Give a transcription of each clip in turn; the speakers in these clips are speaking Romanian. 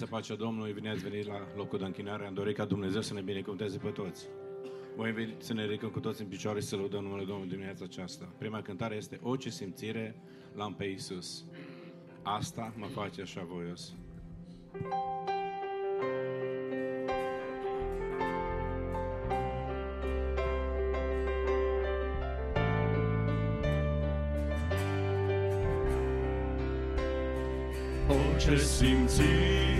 dimineața, pacea Domnului, bine ați venit la locul de închinare. Am dorit ca Dumnezeu să ne binecuvânteze pe toți. Voi invit să ne ridicăm cu toți în picioare și să lăudăm numele Domnului dimineața aceasta. Prima cântare este O ce simțire l-am pe Iisus. Asta mă face așa voios. Ce simțire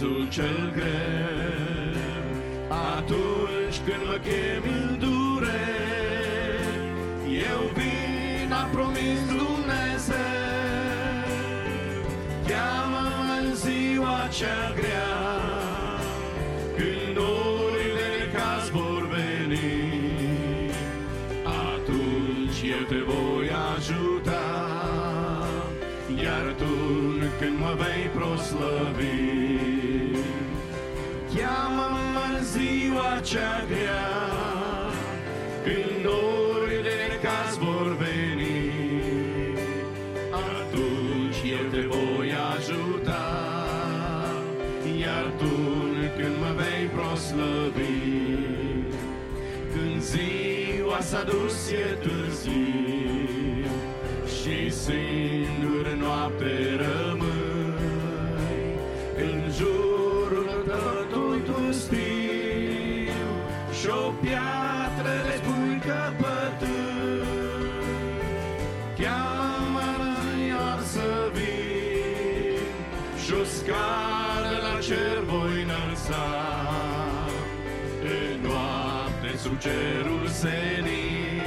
prin cazul cel greu, Atunci când mă chem în dureri, Eu vin, a promis Dumnezeu, Cheamă-mă în ziua cea grea, Când orile necaz vor veni, atunci eu te voi ajuta, iar tu când mă vei proslăvi, cheamă-mă în ziua cea grea, când orile necaz vor veni, atunci eu te voi ajuta, iar tu când mă vei proslăvi, când ziua s-a dus e târziu și singur noapte cer voi înălța. În noapte sub cerul senin,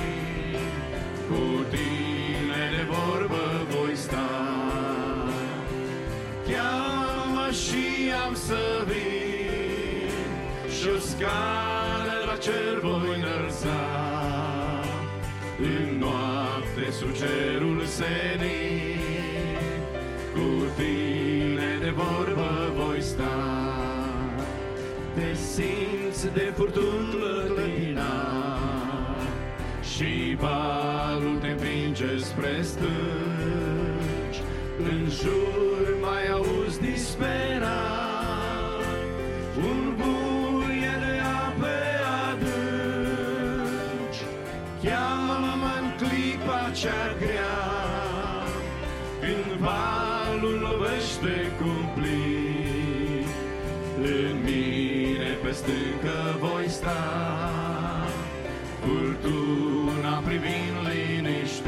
cu tine de vorbă voi sta. Cheamă și am să vin și o scară la cer voi înălța. În noapte sub cerul senin, cu tine de vorbă voi sta. Te simți de furtun clătina și valul te împinge spre stânci. În jur mai auzi disperat un buie de ape adânci. Cheamă-mă în clipa cea grea, când valul lovește cumplit. În mine pe stâncă voi sta, furtuna privind liniștit.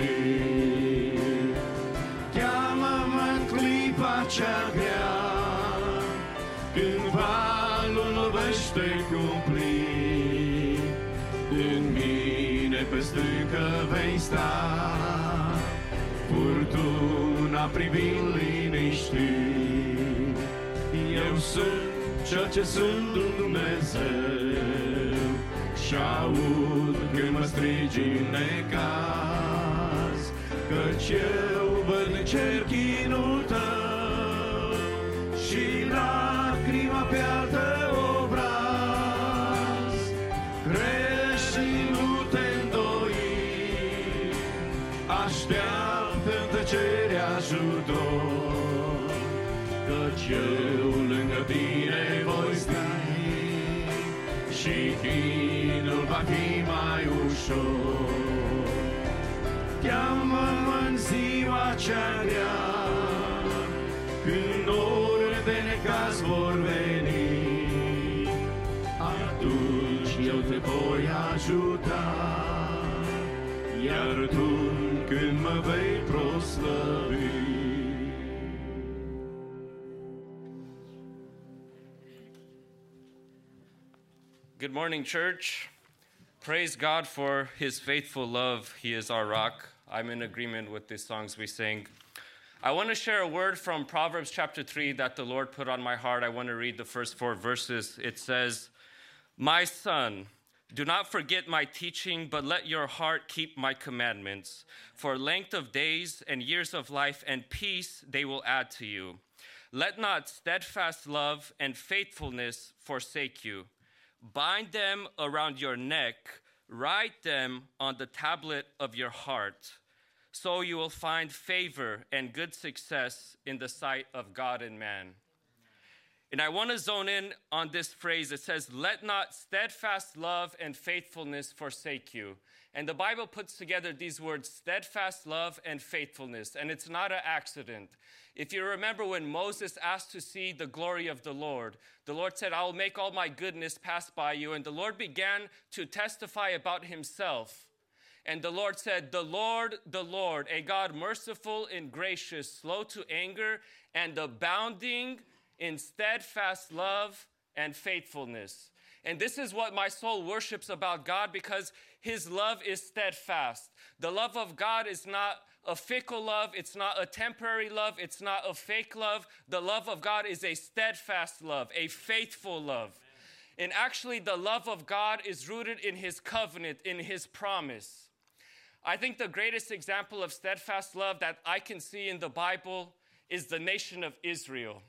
Cheamă-mă în clipa cea grea, când valul lovește cumplit. În mine pe stâncă vei sta, furtuna privind liniștit. Eu sunt cel ce sunt un Dumnezeu și aud când mă strigi în necaz, căci eu văd în cer chinul tău și lacrima pe altă obraz. Crești nu te îndoi, așteaptă în tăcere ajutor, căci eu lângă tine voi sta și chinul va fi mai ușor. Cheamă-mă în ziua cea grea, când ore de necaz vor veni, atunci eu te voi ajuta, iar tu când mă vei proslăvi. Good morning, church. Praise God for his faithful love. He is our rock. I'm in agreement with the songs we sing. I want to share a word from Proverbs chapter 3 that the Lord put on my heart. I want to read the first four verses. It says, My son, do not forget my teaching, but let your heart keep my commandments. For length of days and years of life and peace they will add to you. Let not steadfast love and faithfulness forsake you. Bind them around your neck, write them on the tablet of your heart. So you will find favor and good success in the sight of God and man. And I want to zone in on this phrase. It says, Let not steadfast love and faithfulness forsake you. And the Bible puts together these words, steadfast love and faithfulness. And it's not an accident. If you remember when Moses asked to see the glory of the Lord, the Lord said, I will make all my goodness pass by you. And the Lord began to testify about himself. And the Lord said, The Lord, the Lord, a God merciful and gracious, slow to anger, and abounding in steadfast love and faithfulness. And this is what my soul worships about God because his love is steadfast. The love of God is not a fickle love, it's not a temporary love, it's not a fake love. The love of God is a steadfast love, a faithful love. And actually, the love of God is rooted in his covenant, in his promise. I think the greatest example of steadfast love that I can see in the Bible is the nation of Israel.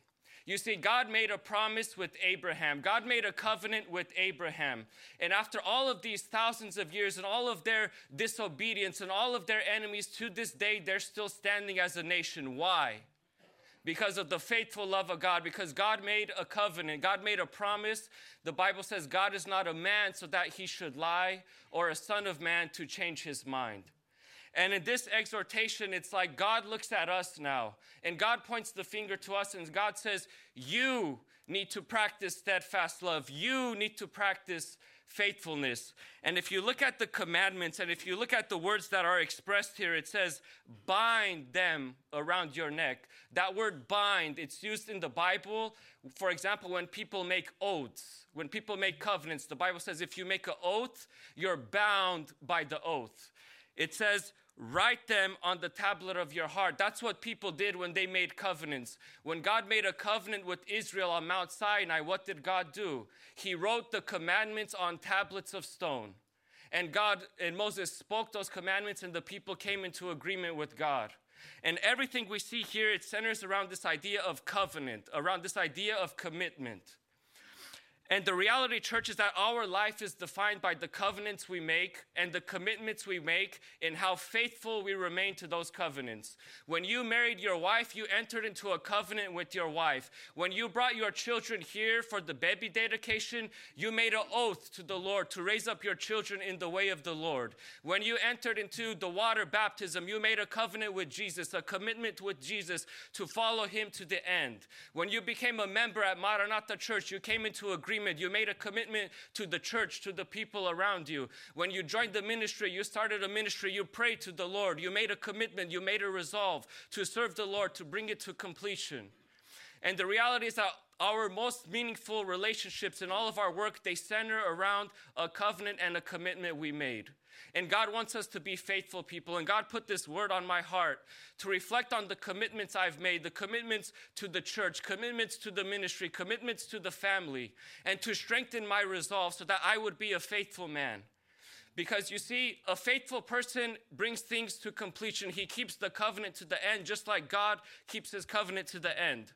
You see, God made a promise with Abraham. God made a covenant with Abraham. And after all of these thousands of years and all of their disobedience and all of their enemies, to this day, they're still standing as a nation. Why? Because of the faithful love of God, because God made a covenant, God made a promise. The Bible says God is not a man so that he should lie, or a son of man to change his mind. And in this exhortation, it's like God looks at us now and God points the finger to us and God says, You need to practice steadfast love. You need to practice faithfulness. And if you look at the commandments and if you look at the words that are expressed here, it says, bind them around your neck. That word bind, it's used in the Bible. For example, when people make oaths, when people make covenants, the Bible says if you make an oath, you're bound by the oath. It says, write them on the tablet of your heart. That's what people did when they made covenants. When God made a covenant with Israel on Mount Sinai, what did God do? He wrote the commandments on tablets of stone. And God and Moses spoke those commandments, and the people came into agreement with God. And everything we see here, it centers around this idea of covenant, around this idea of commitment. And the reality, church, is that our life is defined by the covenants we make and the commitments we make and how faithful we remain to those covenants. When you married your wife, you entered into a covenant with your wife. When you brought your children here for the baby dedication, you made an oath to the Lord to raise up your children in the way of the Lord. When you entered into the water baptism, you made a covenant with Jesus, a commitment with Jesus to follow him to the end. When you became a member at Maranatha Church, you came into agreement agreement. You made a commitment to the church, to the people around you. When you joined the ministry, you started a ministry, you prayed to the Lord. You made a commitment, you made a resolve to serve the Lord, to bring it to completion. And the reality is that our most meaningful relationships in all of our work, they center around a covenant and a commitment we made. And God wants us to be faithful people. And God put this word on my heart to reflect on the commitments I've made, the commitments to the church, commitments to the ministry, commitments to the family, and to strengthen my resolve so that I would be a faithful man. Because you see, a faithful person brings things to completion. He keeps the covenant to the end, just like God keeps his covenant to the end.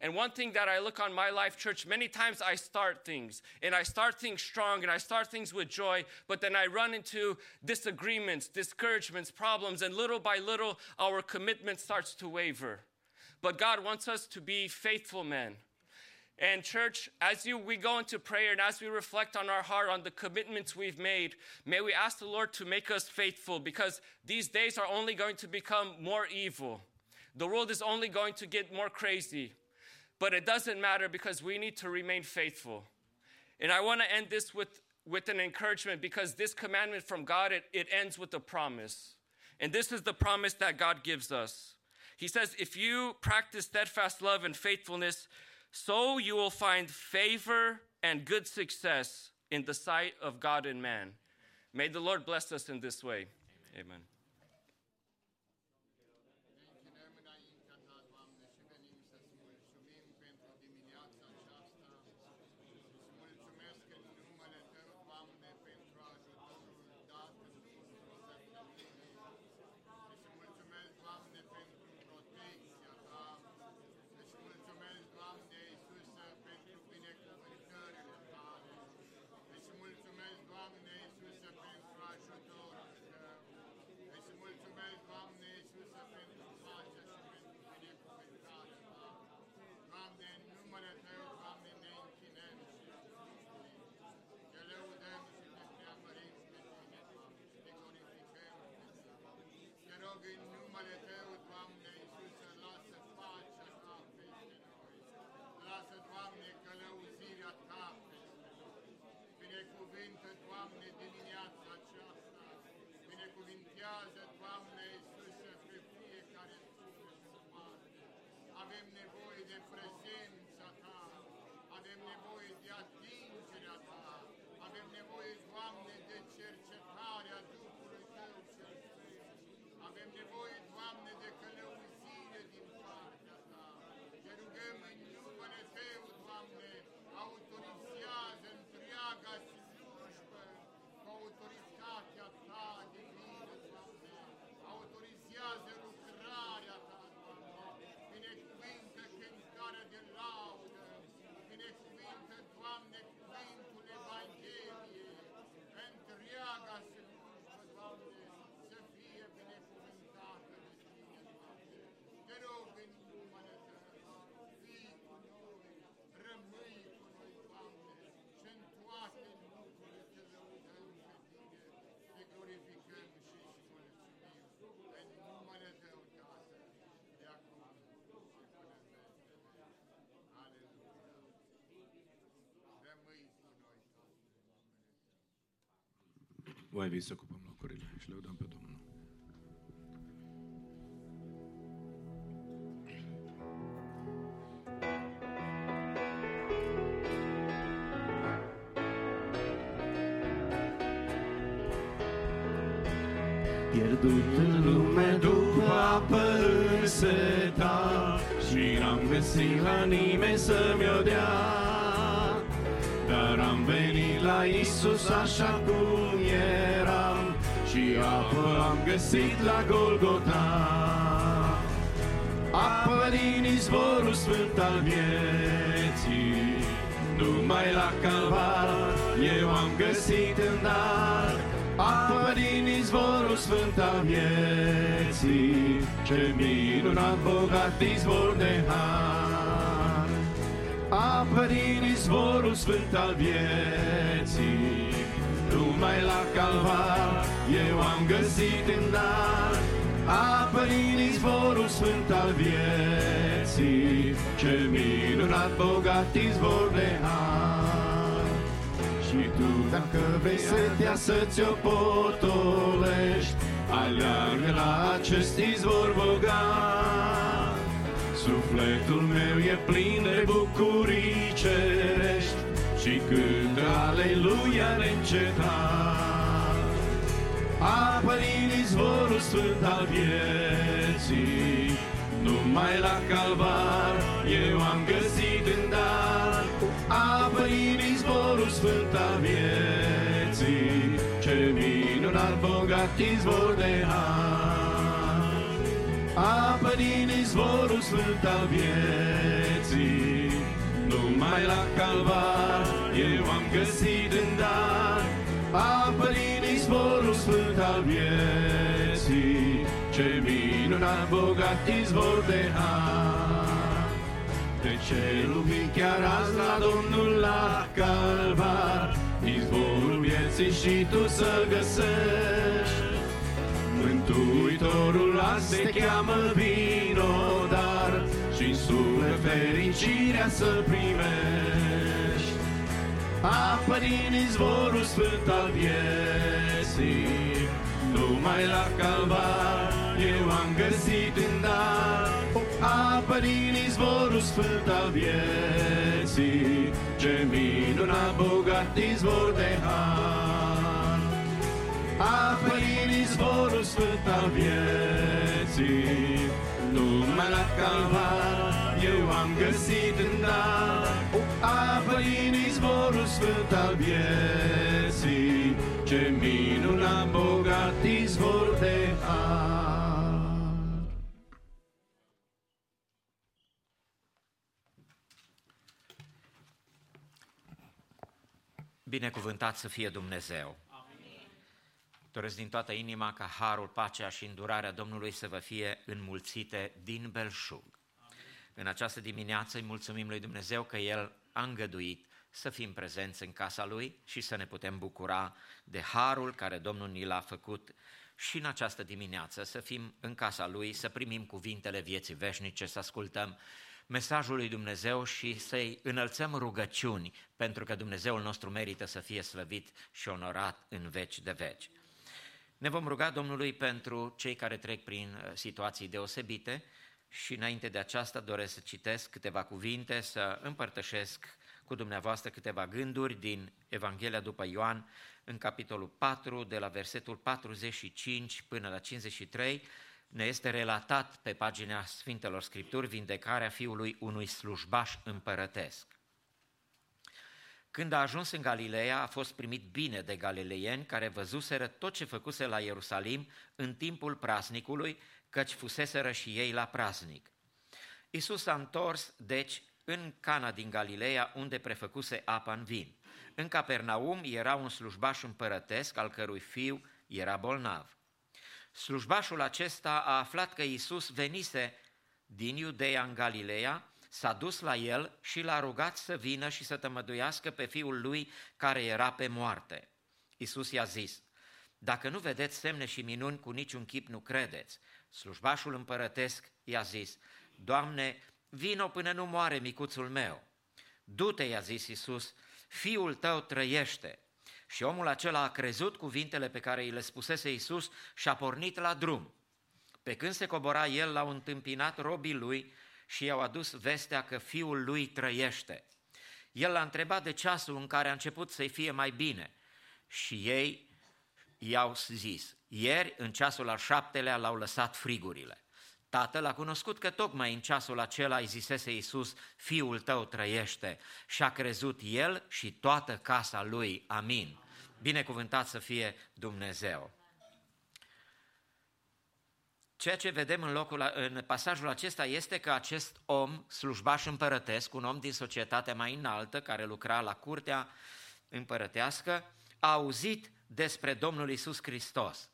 And one thing that I look on my life, church, many times I start things and I start things strong and I start things with joy, but then I run into disagreements, discouragements, problems, and little by little our commitment starts to waver. But God wants us to be faithful men. And church, as you we go into prayer and as we reflect on our heart on the commitments we've made, may we ask the Lord to make us faithful because these days are only going to become more evil. The world is only going to get more crazy. But it doesn't matter because we need to remain faithful. And I want to end this with, with an encouragement because this commandment from God, it, it ends with a promise. And this is the promise that God gives us. He says, If you practice steadfast love and faithfulness, so you will find favor and good success in the sight of God and man. May the Lord bless us in this way. Amen. Amen. Vă invit să ocupăm locurile și lăudăm pe Domnul. Pierdut în lume după apă însetat Și n-am găsit la nimeni să-mi o dea Dar am venit la Isus așa cum eram Și apă am găsit la Golgota. Apă din izvorul sfânt al vieții. Numai la calvar eu am găsit în dar. Apă din izvorul sfânt al vieții, ce minunat bogat izvor de har. Apă din izvorul sfânt al vieții, numai la calvar eu am găsit în dar. Apă din izvorul sfânt al vieții, ce minunat bogat izvor de har. Și tu, dacă vei setea să ți-o potolești, aleargă la acest izvor bogat. Sufletul meu e plin de bucurii cerești și când aleluia neîncetat. Apă din izvorul sfânt al vieții, numai la calvar eu am găsit în dar. Apă din izvorul sfânt al vieții, ce minunat bogat izvor de har. Apă din izvorul sfânt al vieții, numai la calvar eu am găsit în dar, apă din izvorul sfânt al vieții, ce minunat bogat izvor de har. De ce lumii chiar azi la Domnul la calvar, izvorul vieții și tu să găsești. Mântuitorul azi te cheamă vino, dar și în suflet fericirea să primești. Apă din izvorul sfânt al vieții, numai la calvar eu am găsit în dar. Apă din izvorul sfânt al vieții, ce minunat bogat izvor de har. Apă din izvorul sfânt al vieții, numai la calvar eu am găsit în dar. Apă din izvorul sfânt al vieții, Binecuvântat să fie Dumnezeu! Amin. Doresc din toată inima ca harul, pacea și îndurarea Domnului să vă fie înmulțite din belșug. Amin. În această dimineață îi mulțumim lui Dumnezeu că El a îngăduit să fim prezenți în casa Lui și să ne putem bucura de harul care Domnul ni l-a făcut și în această dimineață să fim în casa Lui, să primim cuvintele vieții veșnice, să ascultăm mesajul lui Dumnezeu și să-i înălțăm rugăciuni, pentru că Dumnezeul nostru merită să fie slăvit și onorat în veci de veci. Ne vom ruga Domnului pentru cei care trec prin uh, situații deosebite și înainte de aceasta doresc să citesc câteva cuvinte, să împărtășesc cu dumneavoastră câteva gânduri din Evanghelia după Ioan, în capitolul 4, de la versetul 45 până la 53, ne este relatat pe pagina Sfintelor Scripturi vindecarea fiului unui slujbaș împărătesc. Când a ajuns în Galileea, a fost primit bine de galileieni care văzuseră tot ce făcuse la Ierusalim în timpul praznicului, căci fuseseră și ei la praznic. Isus s-a întors, deci, în Cana din Galileea, unde prefăcuse apa în vin. În Capernaum era un slujbaș împărătesc, al cărui fiu era bolnav. Slujbașul acesta a aflat că Iisus venise din Iudeea în Galileea, s-a dus la el și l-a rugat să vină și să tămăduiască pe fiul lui care era pe moarte. Iisus i-a zis, dacă nu vedeți semne și minuni, cu niciun chip nu credeți. Slujbașul împărătesc i-a zis, Doamne, vino până nu moare micuțul meu. Du-te, i-a zis Iisus, fiul tău trăiește. Și omul acela a crezut cuvintele pe care îi le spusese Iisus și a pornit la drum. Pe când se cobora el, l-au întâmpinat robii lui și i-au adus vestea că fiul lui trăiește. El l-a întrebat de ceasul în care a început să-i fie mai bine și ei i-au zis, ieri, în ceasul al șaptelea, l-au lăsat frigurile. Tatăl a cunoscut că tocmai în ceasul acela îi zisese Iisus, fiul tău trăiește și a crezut el și toată casa lui. Amin. Binecuvântat să fie Dumnezeu. Ceea ce vedem în, locul, în pasajul acesta este că acest om, slujbaș împărătesc, un om din societatea mai înaltă, care lucra la curtea împărătească, a auzit despre Domnul Isus Hristos.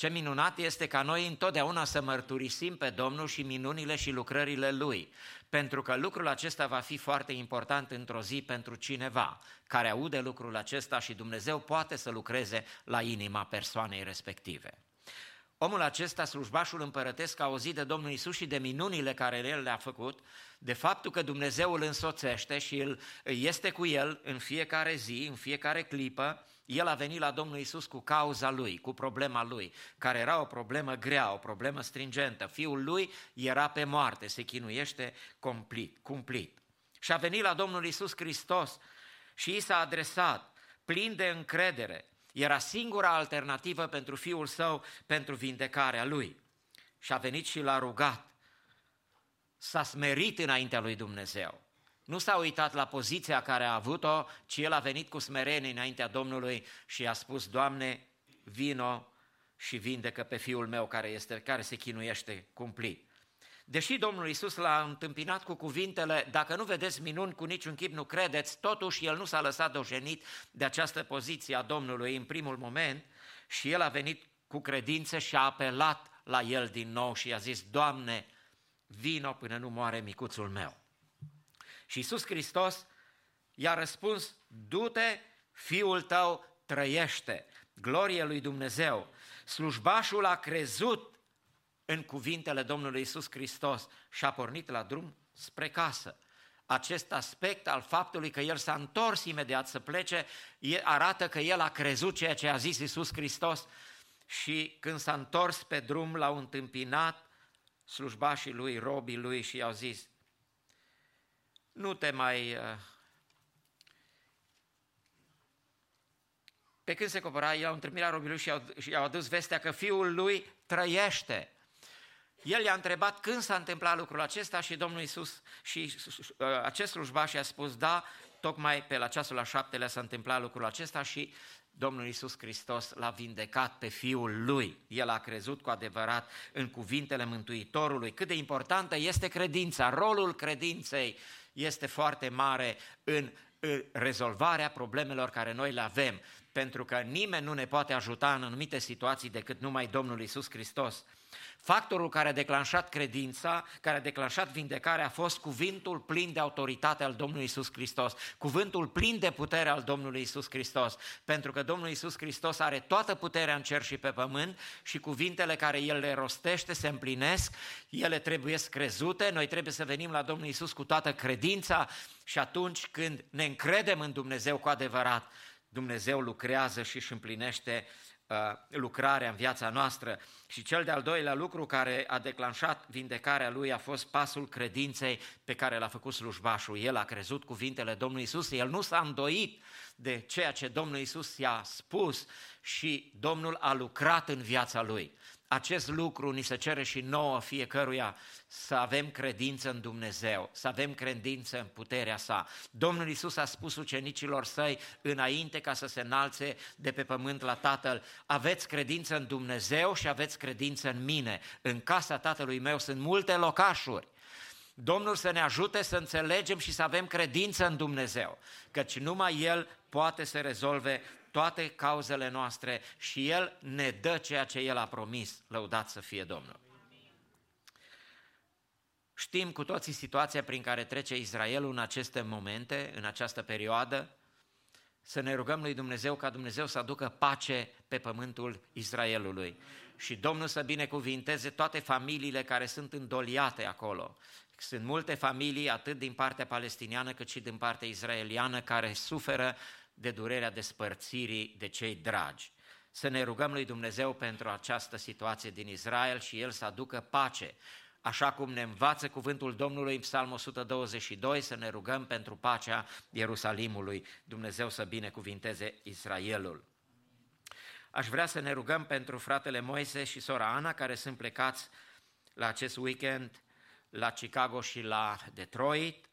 Ce minunat este ca noi întotdeauna să mărturisim pe Domnul și minunile și lucrările Lui, pentru că lucrul acesta va fi foarte important într-o zi pentru cineva care aude lucrul acesta și Dumnezeu poate să lucreze la inima persoanei respective. Omul acesta, slujbașul împărătesc, a auzit de Domnul Isus și de minunile care El le-a făcut, de faptul că Dumnezeu îl însoțește și el este cu el în fiecare zi, în fiecare clipă, el a venit la Domnul Isus cu cauza lui, cu problema lui, care era o problemă grea, o problemă stringentă. Fiul lui era pe moarte, se chinuiește cumplit. cumplit. Și a venit la Domnul Isus Hristos și i s-a adresat, plin de încredere. Era singura alternativă pentru fiul său, pentru vindecarea lui. Și a venit și l-a rugat. S-a smerit înaintea lui Dumnezeu. Nu s-a uitat la poziția care a avut-o, ci el a venit cu smerenie înaintea Domnului și a spus, Doamne, vino și vindecă pe fiul meu care, este, care se chinuiește cumplit. Deși Domnul Isus l-a întâmpinat cu cuvintele, dacă nu vedeți minuni cu niciun chip, nu credeți, totuși el nu s-a lăsat dojenit de această poziție a Domnului în primul moment și el a venit cu credință și a apelat la el din nou și a zis, Doamne, vino până nu moare micuțul meu. Și Iisus Hristos i-a răspuns, du-te, fiul tău trăiește, glorie lui Dumnezeu. Slujbașul a crezut în cuvintele Domnului Iisus Hristos și a pornit la drum spre casă. Acest aspect al faptului că el s-a întors imediat să plece arată că el a crezut ceea ce a zis Iisus Hristos și când s-a întors pe drum l-au întâmpinat slujbașii lui, robii lui și i-au zis, nu te mai... Uh, pe când se copăra, i-au întâlnit la robii lui și i-au, și i-au adus vestea că fiul lui trăiește. El i-a întrebat când s-a întâmplat lucrul acesta și Domnul Iisus și uh, acest slujbaș i-a spus, da, tocmai pe la ceasul la șaptelea s-a întâmplat lucrul acesta și Domnul Iisus Hristos l-a vindecat pe Fiul Lui. El a crezut cu adevărat în cuvintele Mântuitorului. Cât de importantă este credința, rolul credinței este foarte mare în rezolvarea problemelor care noi le avem, pentru că nimeni nu ne poate ajuta în anumite situații decât numai Domnul Isus Hristos. Factorul care a declanșat credința, care a declanșat vindecarea a fost cuvântul plin de autoritate al Domnului Isus Hristos, cuvântul plin de putere al Domnului Isus Hristos, pentru că Domnul Isus Hristos are toată puterea în cer și pe pământ și cuvintele care El le rostește se împlinesc, ele trebuie crezute, noi trebuie să venim la Domnul Isus cu toată credința și atunci când ne încredem în Dumnezeu cu adevărat, Dumnezeu lucrează și își împlinește Uh, lucrarea în viața noastră. Și cel de-al doilea lucru care a declanșat vindecarea lui a fost pasul credinței pe care l-a făcut slujbașul. El a crezut cuvintele Domnului Isus, el nu s-a îndoit de ceea ce Domnul Isus i-a spus și Domnul a lucrat în viața lui. Acest lucru ni se cere și nouă fiecăruia să avem credință în Dumnezeu, să avem credință în puterea sa. Domnul Isus a spus ucenicilor săi înainte ca să se înalțe de pe pământ la Tatăl, aveți credință în Dumnezeu și aveți credință în mine. În casa Tatălui meu sunt multe locașuri. Domnul să ne ajute să înțelegem și să avem credință în Dumnezeu, căci numai El poate să rezolve toate cauzele noastre și El ne dă ceea ce El a promis. Lăudat să fie Domnul. Știm cu toții situația prin care trece Israelul în aceste momente, în această perioadă. Să ne rugăm lui Dumnezeu ca Dumnezeu să aducă pace pe pământul Israelului. Și Domnul să binecuvinteze toate familiile care sunt îndoliate acolo. Sunt multe familii, atât din partea palestiniană cât și din partea israeliană, care suferă de durerea despărțirii de cei dragi. Să ne rugăm lui Dumnezeu pentru această situație din Israel și El să aducă pace, așa cum ne învață cuvântul Domnului în Psalmul 122, să ne rugăm pentru pacea Ierusalimului, Dumnezeu să binecuvinteze Israelul. Aș vrea să ne rugăm pentru fratele Moise și sora Ana, care sunt plecați la acest weekend la Chicago și la Detroit.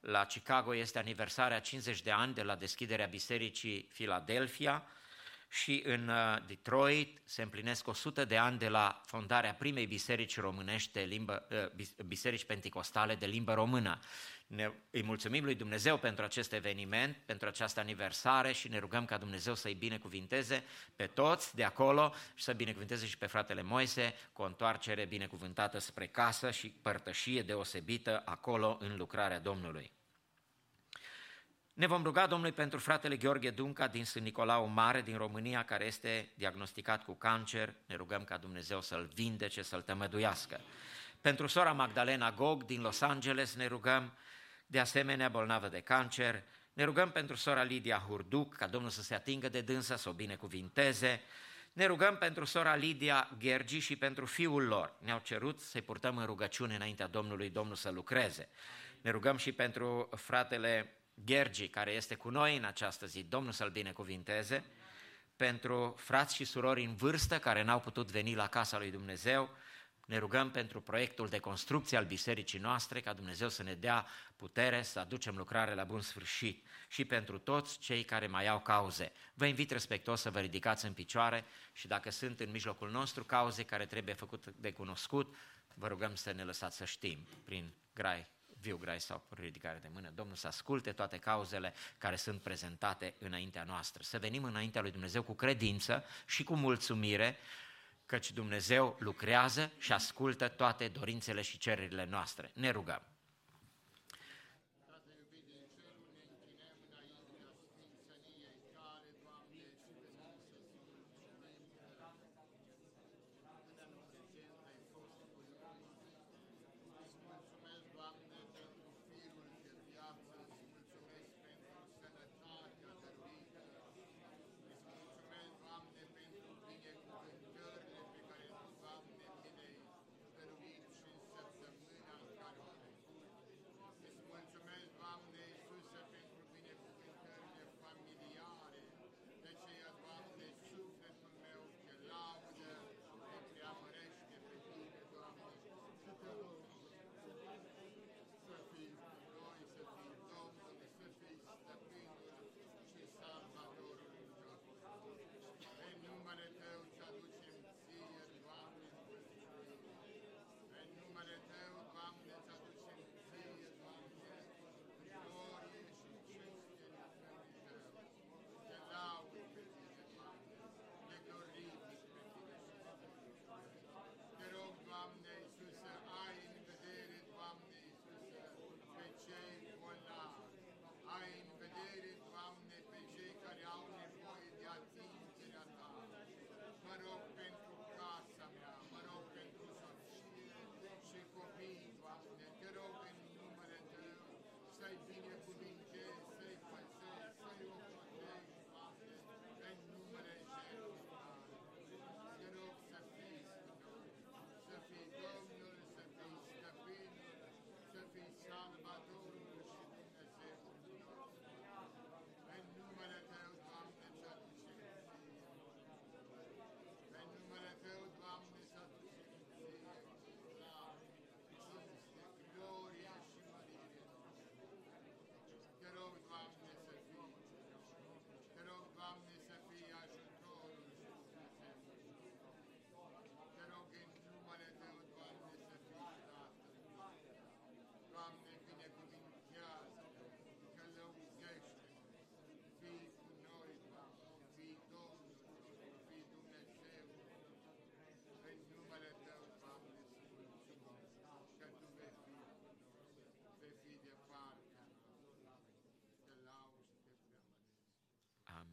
La Chicago este aniversarea 50 de ani de la deschiderea Bisericii Philadelphia și în uh, Detroit se împlinesc 100 de ani de la fondarea primei biserici românești, de limbă, uh, biserici penticostale de limbă română. Ne, îi mulțumim lui Dumnezeu pentru acest eveniment, pentru această aniversare și ne rugăm ca Dumnezeu să-i binecuvinteze pe toți de acolo și să binecuvinteze și pe fratele Moise cu o întoarcere binecuvântată spre casă și părtășie deosebită acolo în lucrarea Domnului. Ne vom ruga Domnului pentru fratele Gheorghe Dunca din Sân Nicolau Mare din România, care este diagnosticat cu cancer. Ne rugăm ca Dumnezeu să-l vindece, să-l tămăduiască. Pentru sora Magdalena Gog din Los Angeles ne rugăm, de asemenea bolnavă de cancer. Ne rugăm pentru sora Lidia Hurduc, ca Domnul să se atingă de dânsă, să o binecuvinteze. Ne rugăm pentru sora Lidia Ghergi și pentru fiul lor. Ne-au cerut să-i purtăm în rugăciune înaintea Domnului, Domnul să lucreze. Ne rugăm și pentru fratele Ghergi, care este cu noi în această zi, Domnul să-l binecuvinteze, pentru frați și surori în vârstă care n-au putut veni la casa lui Dumnezeu, ne rugăm pentru proiectul de construcție al bisericii noastre, ca Dumnezeu să ne dea putere să aducem lucrare la bun sfârșit și pentru toți cei care mai au cauze. Vă invit respectos să vă ridicați în picioare și dacă sunt în mijlocul nostru cauze care trebuie făcut de cunoscut, vă rugăm să ne lăsați să știm prin grai viu grai sau ridicare de mână. Domnul să asculte toate cauzele care sunt prezentate înaintea noastră. Să venim înaintea lui Dumnezeu cu credință și cu mulțumire, căci Dumnezeu lucrează și ascultă toate dorințele și cererile noastre. Ne rugăm.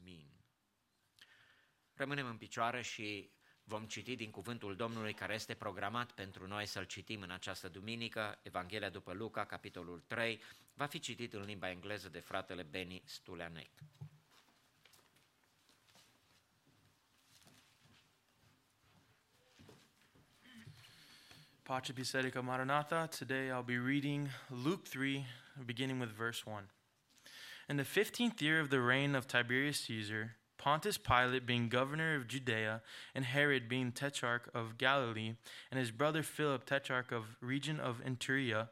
Amin. Rămânem în picioare și vom citi din cuvântul Domnului care este programat pentru noi să-l citim în această duminică, Evanghelia după Luca, capitolul 3, va fi citit în limba engleză de fratele Beni Stuleanec. Pace Biserica Maranatha, today I'll be reading Luke 3, beginning with verse 1. In the fifteenth year of the reign of Tiberius Caesar, Pontius Pilate being governor of Judea, and Herod being tetrarch of Galilee, and his brother Philip tetrarch of region of Iturea,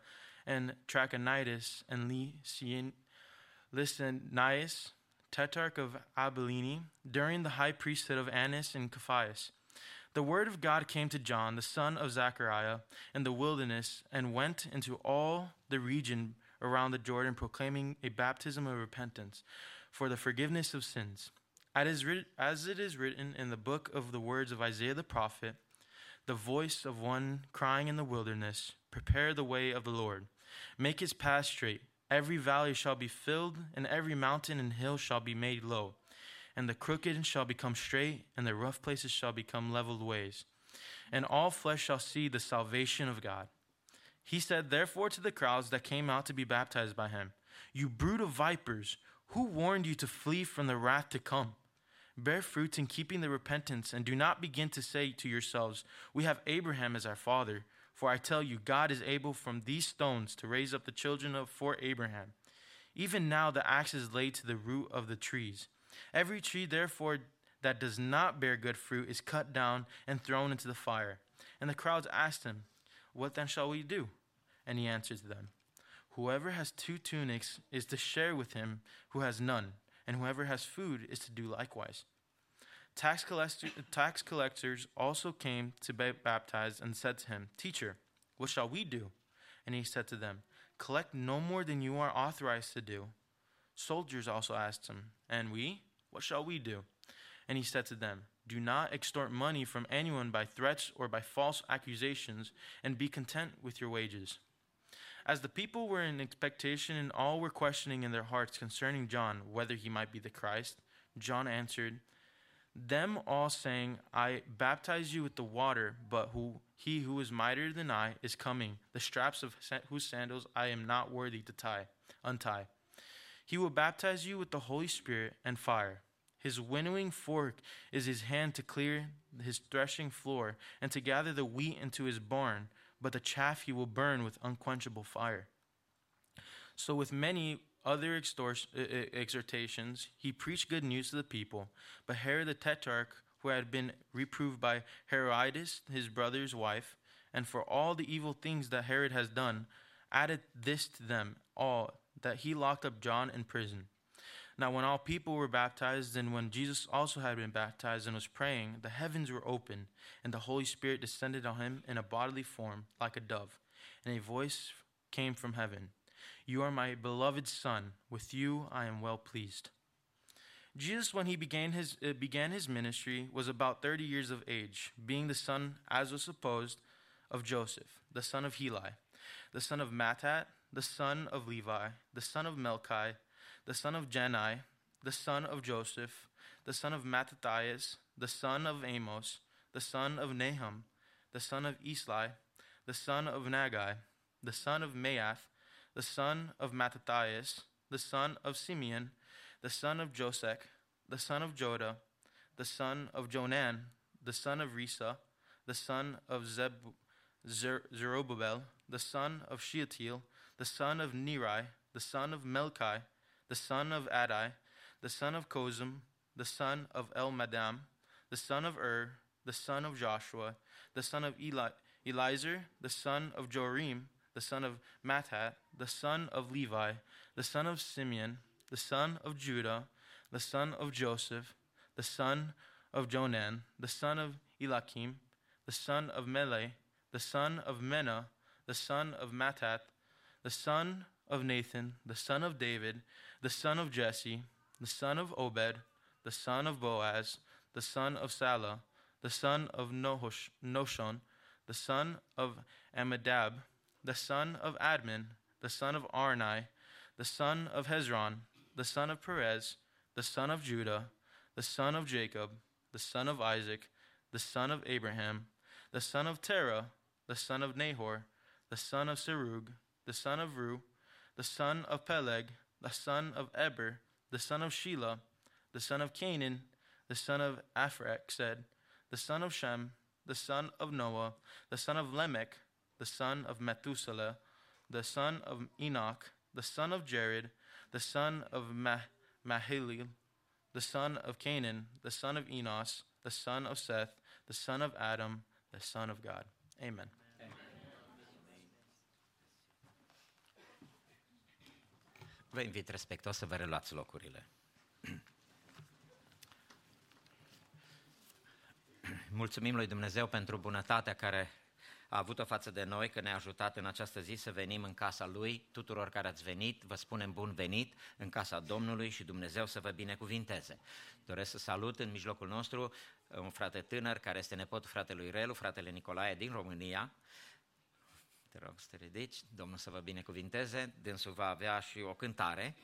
and Trachonitis and Lysanias, tetrarch of Abilene, during the high priesthood of Annas and Caiaphas. The word of God came to John, the son of Zechariah, in the wilderness, and went into all the region around the Jordan, proclaiming a baptism of repentance for the forgiveness of sins. As it is written in the book of the words of Isaiah the prophet, the voice of one crying in the wilderness, Prepare the way of the Lord, make his path straight. Every valley shall be filled, and every mountain and hill shall be made low and the crooked shall become straight, and the rough places shall become leveled ways. And all flesh shall see the salvation of God. He said, therefore, to the crowds that came out to be baptized by him, You brood of vipers, who warned you to flee from the wrath to come? Bear fruit in keeping the repentance, and do not begin to say to yourselves, We have Abraham as our father. For I tell you, God is able from these stones to raise up the children of for Abraham. Even now the axe is laid to the root of the trees. Every tree, therefore, that does not bear good fruit is cut down and thrown into the fire. And the crowds asked him, What then shall we do? And he answered them, Whoever has two tunics is to share with him who has none, and whoever has food is to do likewise. Tax, collector, tax collectors also came to be baptized and said to him, Teacher, what shall we do? And he said to them, Collect no more than you are authorized to do. Soldiers also asked him, And we? What shall we do? And he said to them, Do not extort money from anyone by threats or by false accusations, and be content with your wages. As the people were in expectation and all were questioning in their hearts concerning John whether he might be the Christ, John answered, Them all saying, I baptize you with the water, but who he who is mightier than I is coming, the straps of whose sandals I am not worthy to tie, untie. He will baptize you with the Holy Spirit and fire. His winnowing fork is his hand to clear his threshing floor and to gather the wheat into his barn, but the chaff he will burn with unquenchable fire. So, with many other exhortations, he preached good news to the people. But Herod the Tetrarch, who had been reproved by Herodias, his brother's wife, and for all the evil things that Herod has done, added this to them all that he locked up John in prison. Now, when all people were baptized, and when Jesus also had been baptized and was praying, the heavens were opened, and the Holy Spirit descended on him in a bodily form, like a dove. And a voice came from heaven You are my beloved Son, with you I am well pleased. Jesus, when he began his, uh, began his ministry, was about 30 years of age, being the son, as was supposed, of Joseph, the son of Heli, the son of Matthat, the son of Levi, the son of Melchi, the son of Jannai, the son of Joseph, the son of Mattathias, the son of Amos, the son of Nahum, the son of Esli, the son of Naggai, the son of Maath, the son of Mattathias, the son of Simeon, the son of Josech, the son of Joda, the son of Jonan, the son of Risa, the son of Zeb- Zer- Zerubbabel, the son of Shealtiel, the son of Neri, the son of Melchi, the son of Adai, the son of Cosam, the son of Elmadam, the son of Ur, the son of Joshua, the son of Eli- Eliezer, the son of Jorim, the son of Matthat, the son of Levi, the son of Simeon, the son of Judah, the son of Joseph, the son of Jonan, the son of Eliakim, the son of Mele, the son of Menna, the son of Matthat, the son of Nathan, the son of David, the son of Jesse, the son of Obed, the son of Boaz, the son of Salah, the son of Nohosh, Noshon, the son of Amminadab, the son of Admin, the son of Arni, the son of Hezron, the son of Perez, the son of Judah, the son of Jacob, the son of Isaac, the son of Abraham, the son of Terah, the son of Nahor, the son of Serug, the son of Ru, the son of Peleg, the son of Eber, the son of Shelah, the son of Canaan, the son of Aphrexad, the son of Shem, the son of Noah, the son of Lamech, the son of Methuselah, the son of Enoch, the son of Jared, the son of Mah- Mahalalel, the son of Canaan, the son of Enos, the son of Seth, the son of Adam, the son of God. Amen. Vă invit respectuos să vă reluați locurile. Mulțumim lui Dumnezeu pentru bunătatea care a avut-o față de noi, că ne-a ajutat în această zi să venim în casa Lui. Tuturor care ați venit, vă spunem bun venit în casa Domnului și Dumnezeu să vă binecuvinteze. Doresc să salut în mijlocul nostru un frate tânăr care este nepotul fratelui Relu, fratele Nicolae din România. Te rog să te ridici, Domnul să vă binecuvinteze. Dânsul va avea și o cântare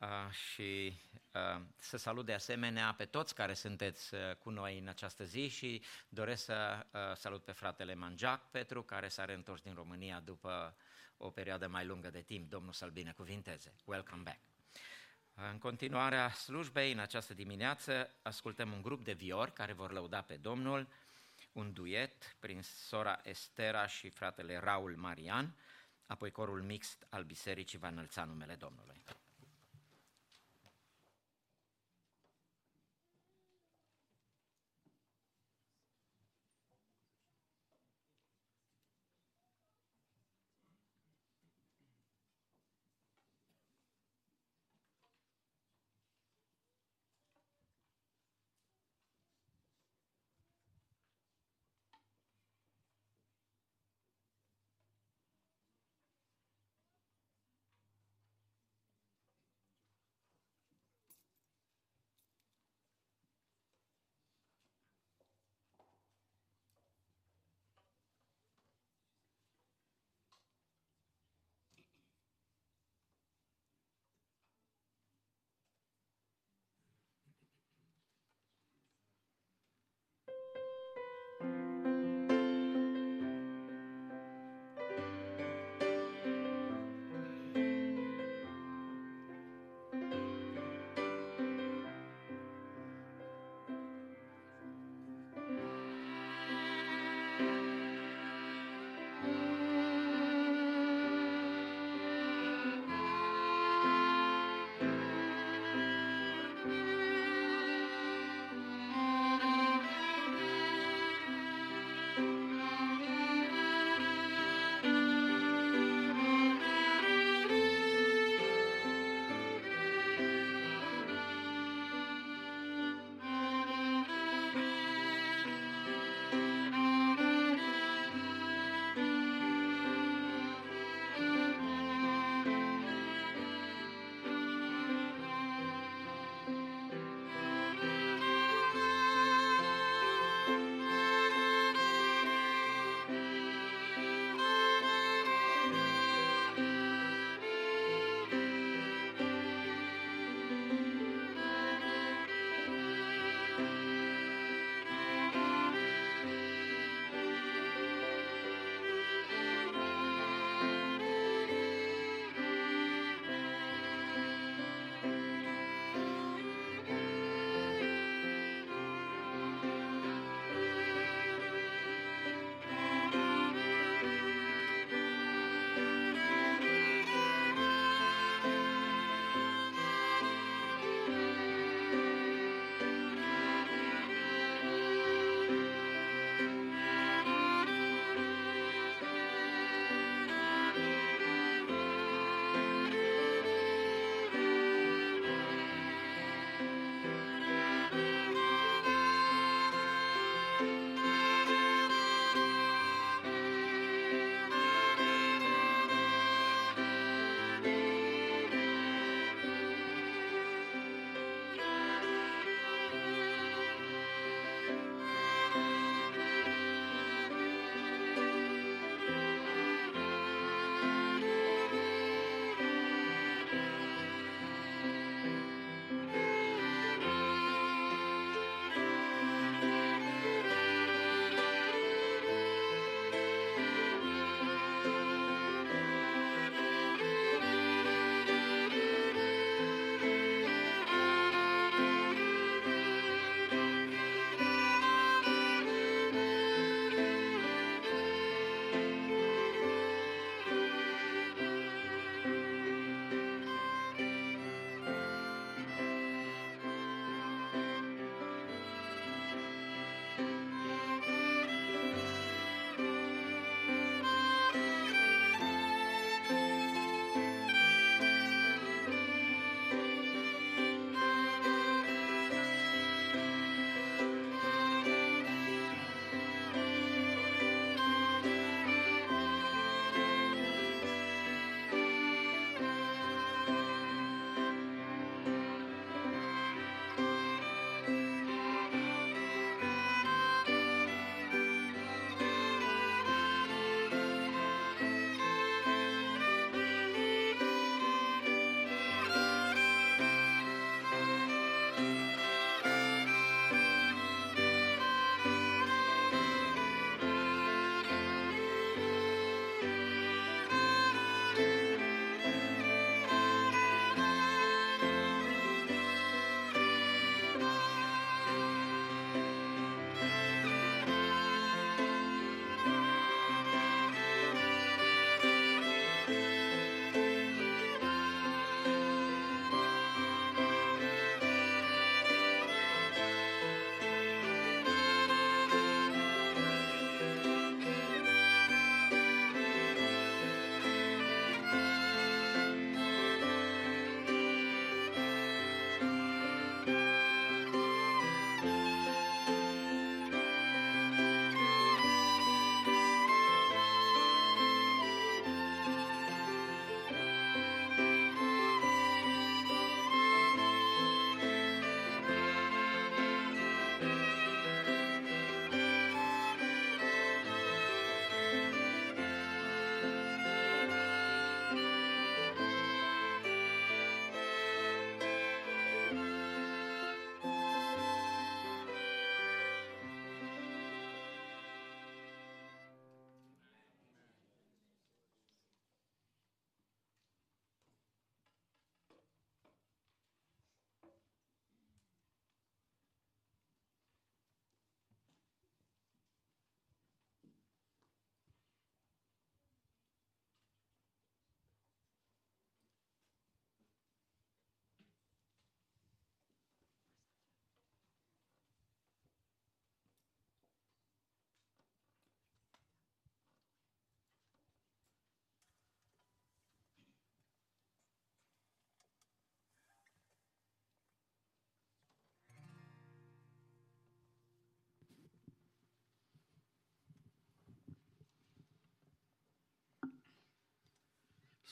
Uh, și uh, să salut de asemenea pe toți care sunteți uh, cu noi în această zi și doresc să uh, salut pe fratele Manjac Petru, care s-a reîntors din România după o perioadă mai lungă de timp. Domnul să-l binecuvinteze. Welcome back! În continuarea slujbei, în această dimineață, ascultăm un grup de viori care vor lăuda pe Domnul, un duet prin sora Estera și fratele Raul Marian, apoi corul mixt al bisericii va înălța numele Domnului.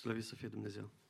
Slăvit să fie Dumnezeu!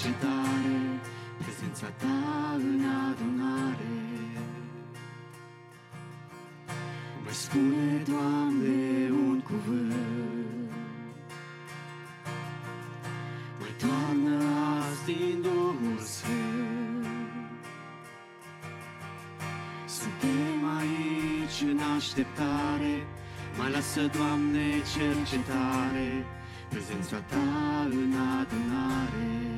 Cercetare, prezența Ta în adunare. Mai spune, Doamne, un cuvânt, mai toarnă azi din Duhul Sfânt. Suntem aici în așteptare, mai lasă, Doamne, cercetare, prezența Ta în adunare.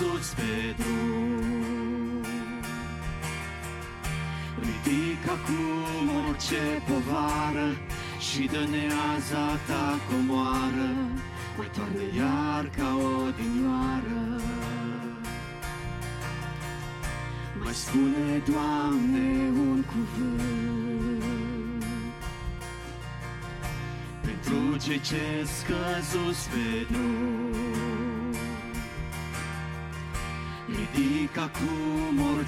Scăzuți pe drum. Ridic acum orice povară și dă-ne aza ta comoară, mai toarnă iar ca o dinioară. Mai spune, Doamne, un cuvânt pentru cei ce scăzuți pe drum.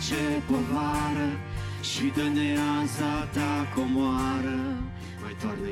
Orice povară și dă-ne aza ta comoară, mai toarnă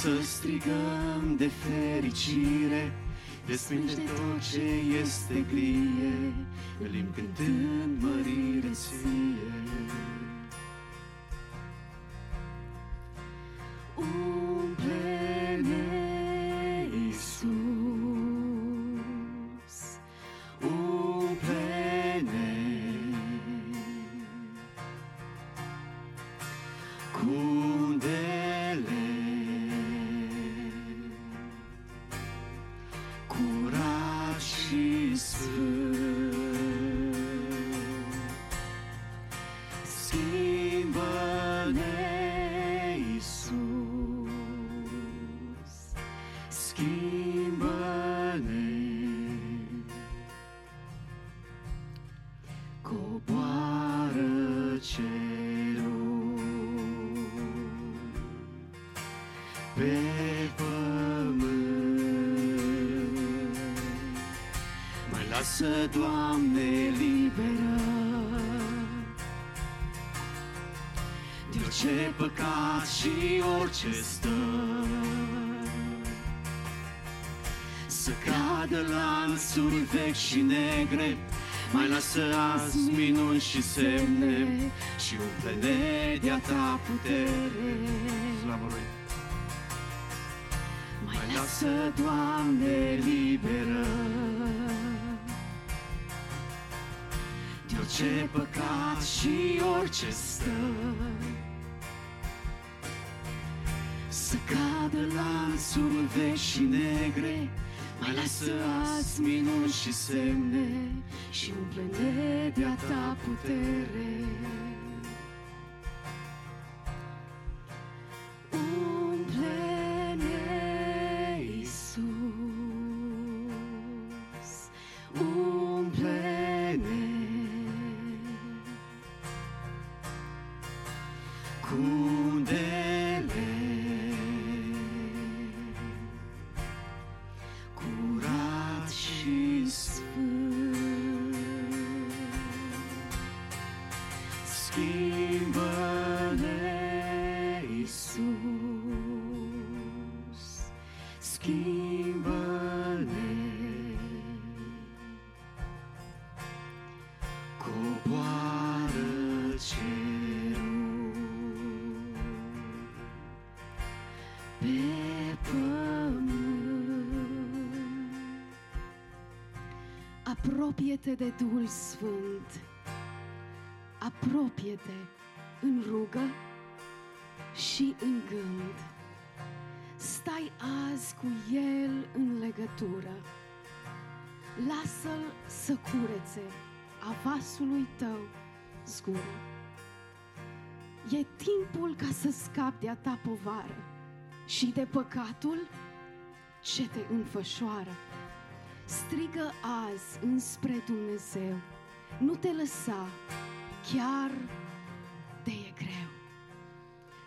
să strigăm de fericire, desprinde tot ce este glie, îl cântând mărire ție. Lasă, Doamne, liberă de orice păcat și orice stări. Să cadă lanțuri vechi și negre, mai lasă azi minuni și semne și umple-ne de-a ta putere. Slavă Lui! Mai lasă, Doamne, liberă orice păcat și orice stări. Să cadă lanțuri vechi și negre, mai lasă azi minuni și semne și umple-ne de-a ta putere. Apropie-te de Duhul Sfânt. Apropie-te în rugă și în gând. Stai azi cu El în legătură. Lasă-L să curețe a vasului tău zgură. E timpul ca să scapi de a ta povară și de păcatul ce te înfășoară. Strigă azi înspre Dumnezeu, nu te lăsa, chiar de e greu.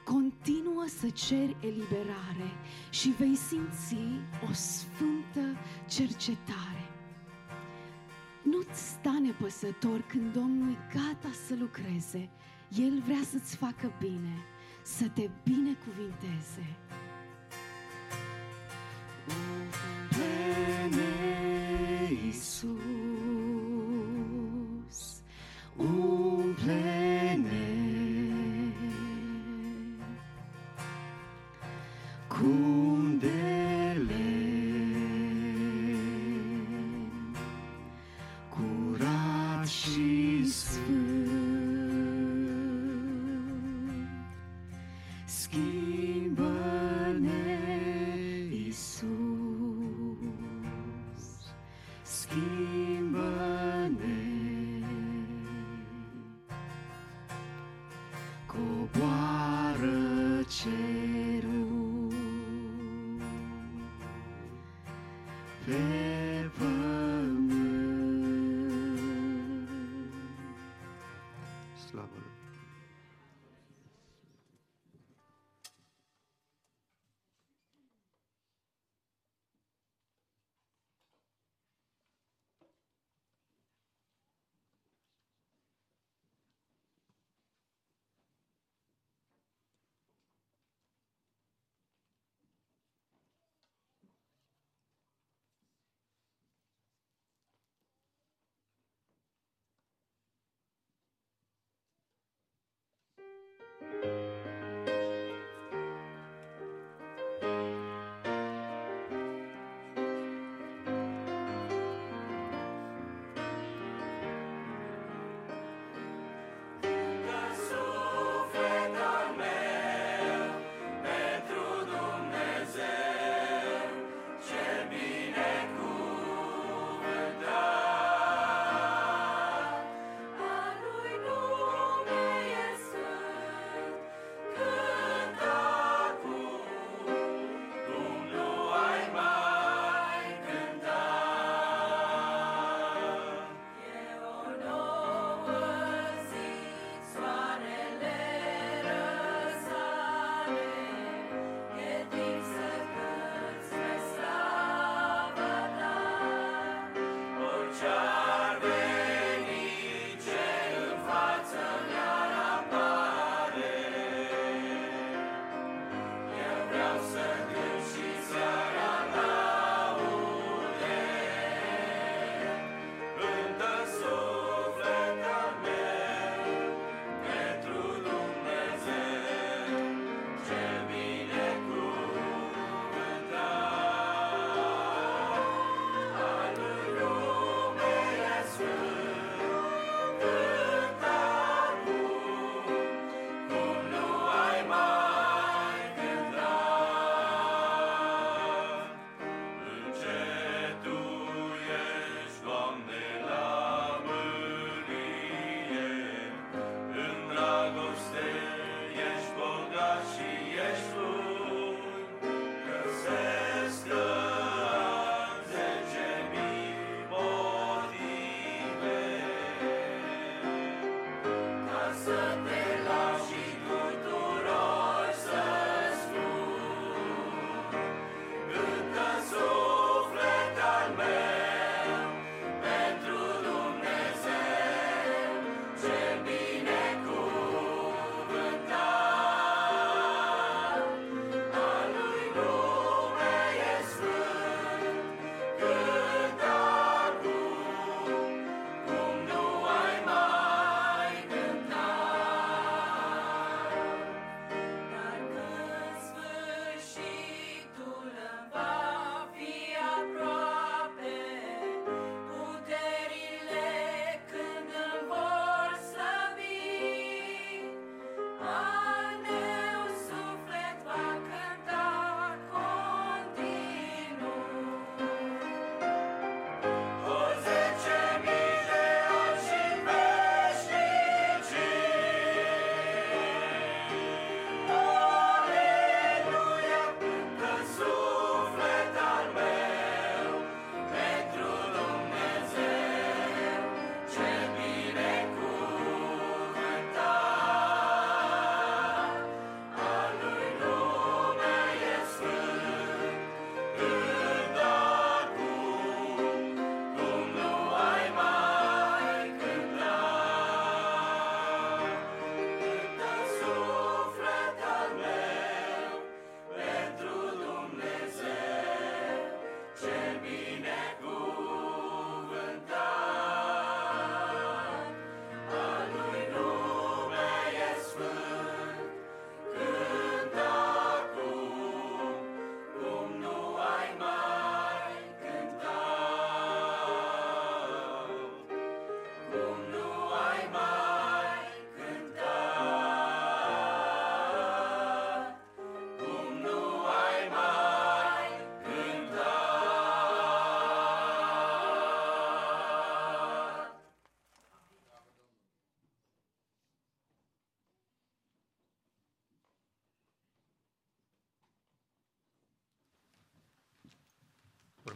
Continuă să ceri eliberare și vei simți o sfântă cercetare. Nu-ți sta nepăsător când Domnul e gata să lucreze. El vrea să-ți facă bine, să te binecuvinteze. Umple-ne, Iisus, Coboară cerul. Pe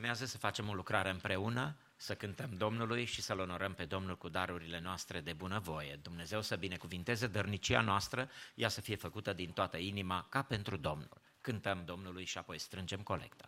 Urmează să facem o lucrare împreună, să cântăm Domnului și să-L onorăm pe Domnul cu darurile noastre de bunăvoie. Dumnezeu să binecuvinteze dărnicia noastră, ea să fie făcută din toată inima, ca pentru Domnul. Cântăm Domnului și apoi strângem colecta.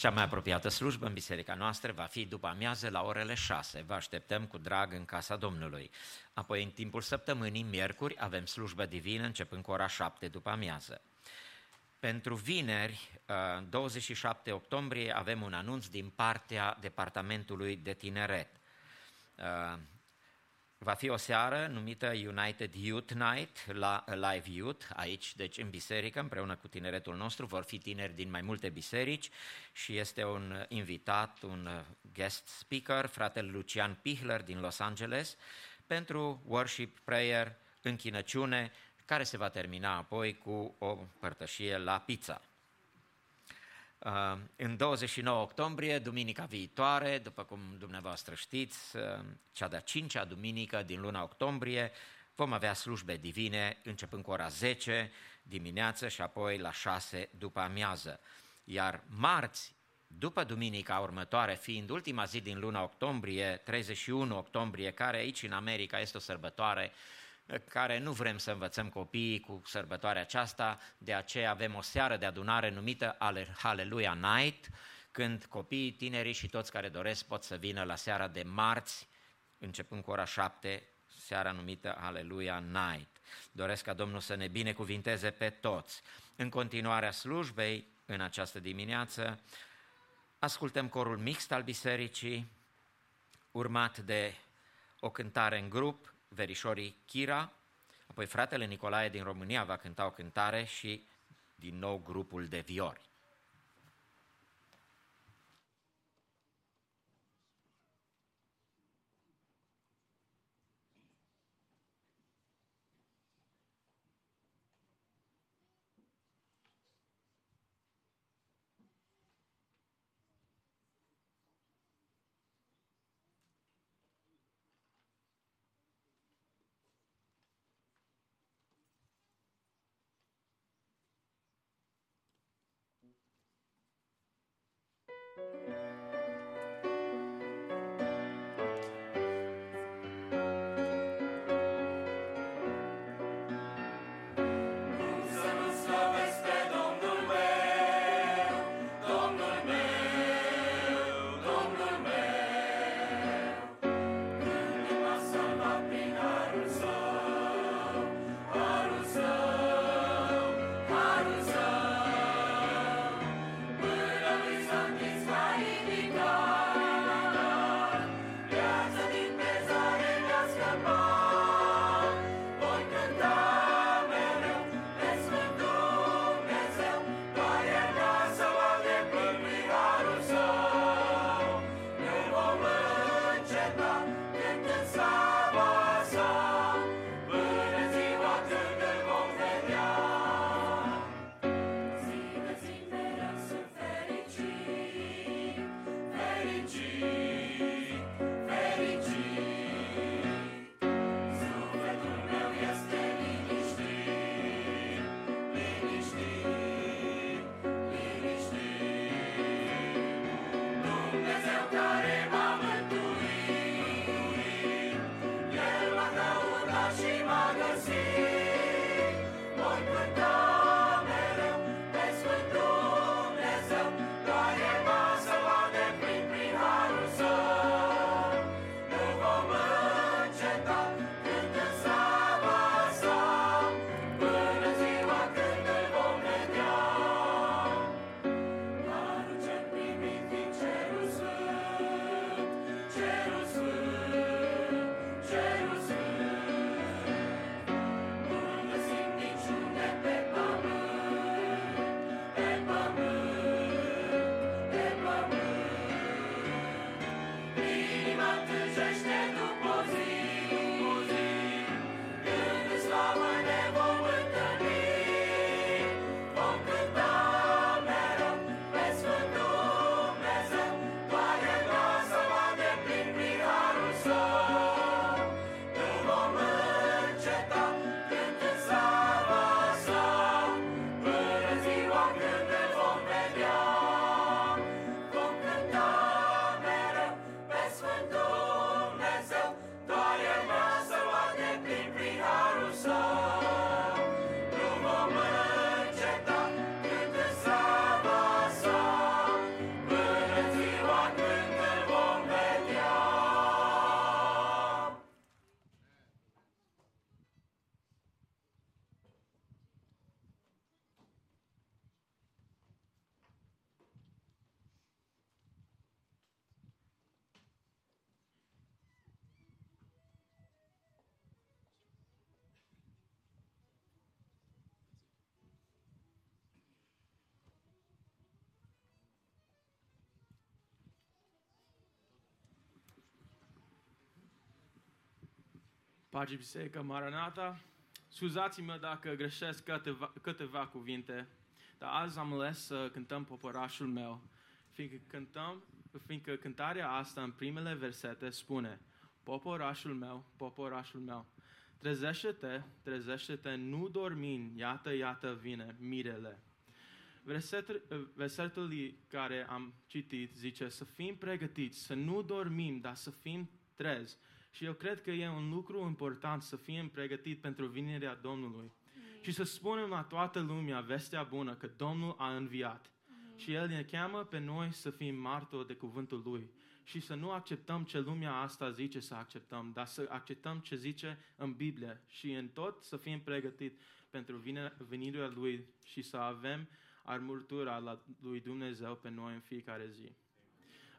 Cea mai apropiată slujbă în biserica noastră va fi după amiază la orele 6. Vă așteptăm cu drag în casa Domnului. Apoi, în timpul săptămânii, miercuri, avem slujbă divină începând cu ora 7 după amiază. Pentru vineri, uh, 27 octombrie, avem un anunț din partea Departamentului de Tineret. Uh, Va fi o seară numită United Youth Night la Live Youth, aici, deci în biserică, împreună cu tineretul nostru. Vor fi tineri din mai multe biserici și este un invitat, un guest speaker, fratele Lucian Pihler din Los Angeles, pentru worship, prayer, închinăciune, care se va termina apoi cu o părtășie la pizza. Uh, În 29 octombrie, duminica viitoare, după cum dumneavoastră știți, uh, cea de-a cincea duminică din luna octombrie, vom avea slujbe divine începând cu ora 10 dimineață și apoi la 6 după amiază. Iar marți, după duminica următoare, fiind ultima zi din luna octombrie, 31 octombrie, care aici în America este o sărbătoare care nu vrem să învățăm copiii cu sărbătoarea aceasta, de aceea avem o seară de adunare numită Hallelujah Night, când copiii, tinerii și toți care doresc pot să vină la seara de marți, începând cu ora 7, seara numită Hallelujah Night. Doresc ca Domnul să ne binecuvinteze pe toți. În continuarea slujbei, în această dimineață, ascultăm corul mixt al bisericii, urmat de o cântare în grup, verișorii Chira, apoi fratele Nicolae din România va cânta o cântare și din nou grupul de viori. Pace Biserică Maranata. Scuzați-mă dacă greșesc câteva, câteva cuvinte, dar azi am ales să cântăm poporașul meu, fiindcă, cântăm, fiindcă cântarea asta în primele versete spune Poporașul meu, poporașul meu, trezește-te, trezește-te, nu dormi, iată, iată vine mirele. Versetul, versetul care am citit zice să fim pregătiți, să nu dormim, dar să fim trezi, Și eu cred că e un lucru important să fim pregătit pentru venirea Domnului. Și să spunem la toată lumea vestea bună că Domnul a înviat. Și El ne cheamă pe noi să fim martori de cuvântul Lui. Și să nu acceptăm ce lumea asta zice să acceptăm, dar să acceptăm ce zice în Biblie. Și în tot să fim pregătit pentru vine- venirea Lui și să avem armurtura la lui Dumnezeu pe noi în fiecare zi.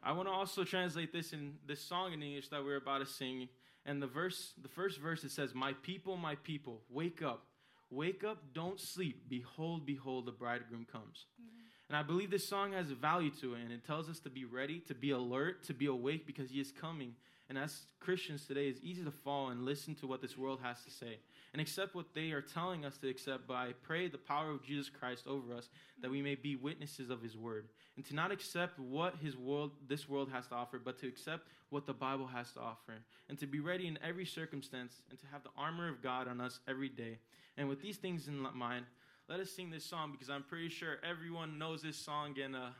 I want to also translate this in this song in English that we're about to sing. And the verse, the first verse, it says, "My people, my people, wake up, wake up, don't sleep. Behold, behold, the bridegroom comes." Mm-hmm. And I believe this song has a value to it, and it tells us to be ready, to be alert, to be awake, because He is coming. And as Christians today, it's easy to fall and listen to what this world has to say and accept what they are telling us to accept. But I pray the power of Jesus Christ over us that we may be witnesses of His word, and to not accept what His world, this world has to offer, but to accept what the Bible has to offer, and to be ready in every circumstance, and to have the armor of God on us every day. And with these things in mind, let us sing this song because I'm pretty sure everyone knows this song. And uh,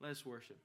let's worship.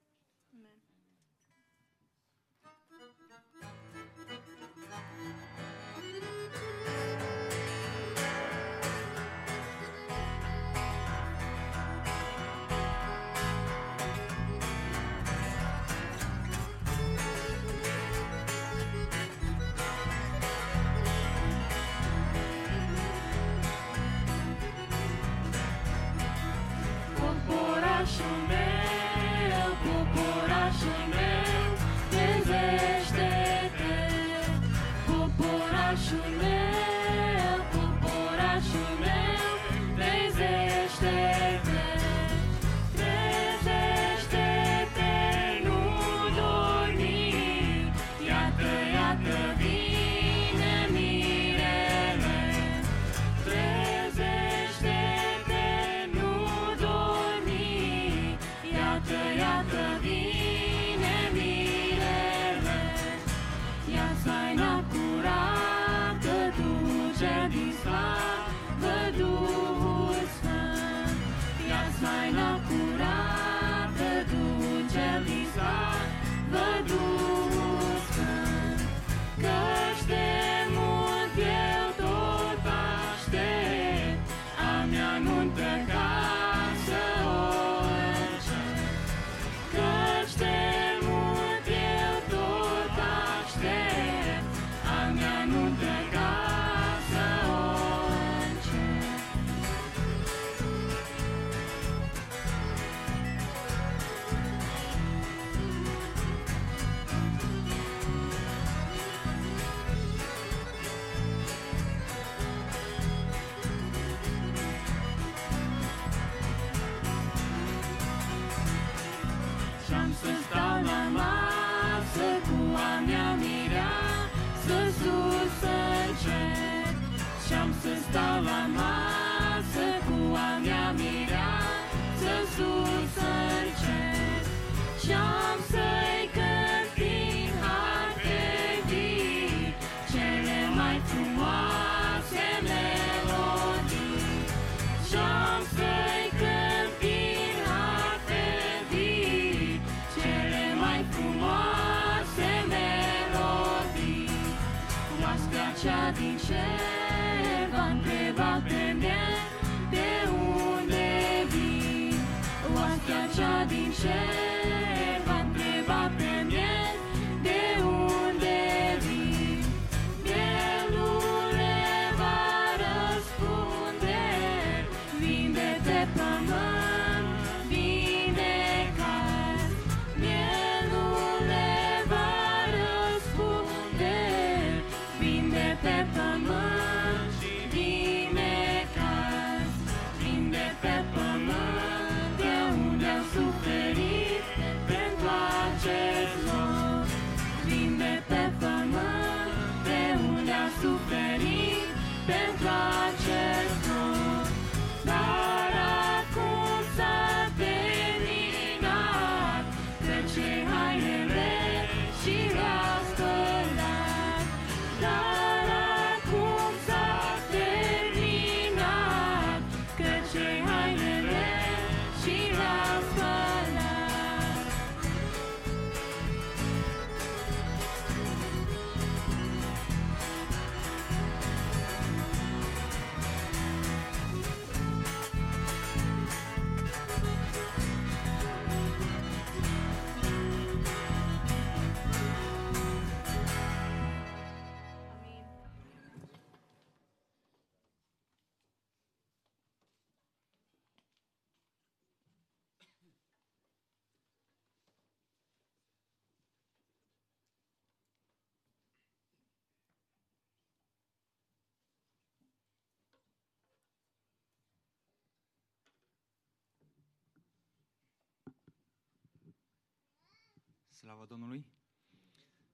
Slava Domnului!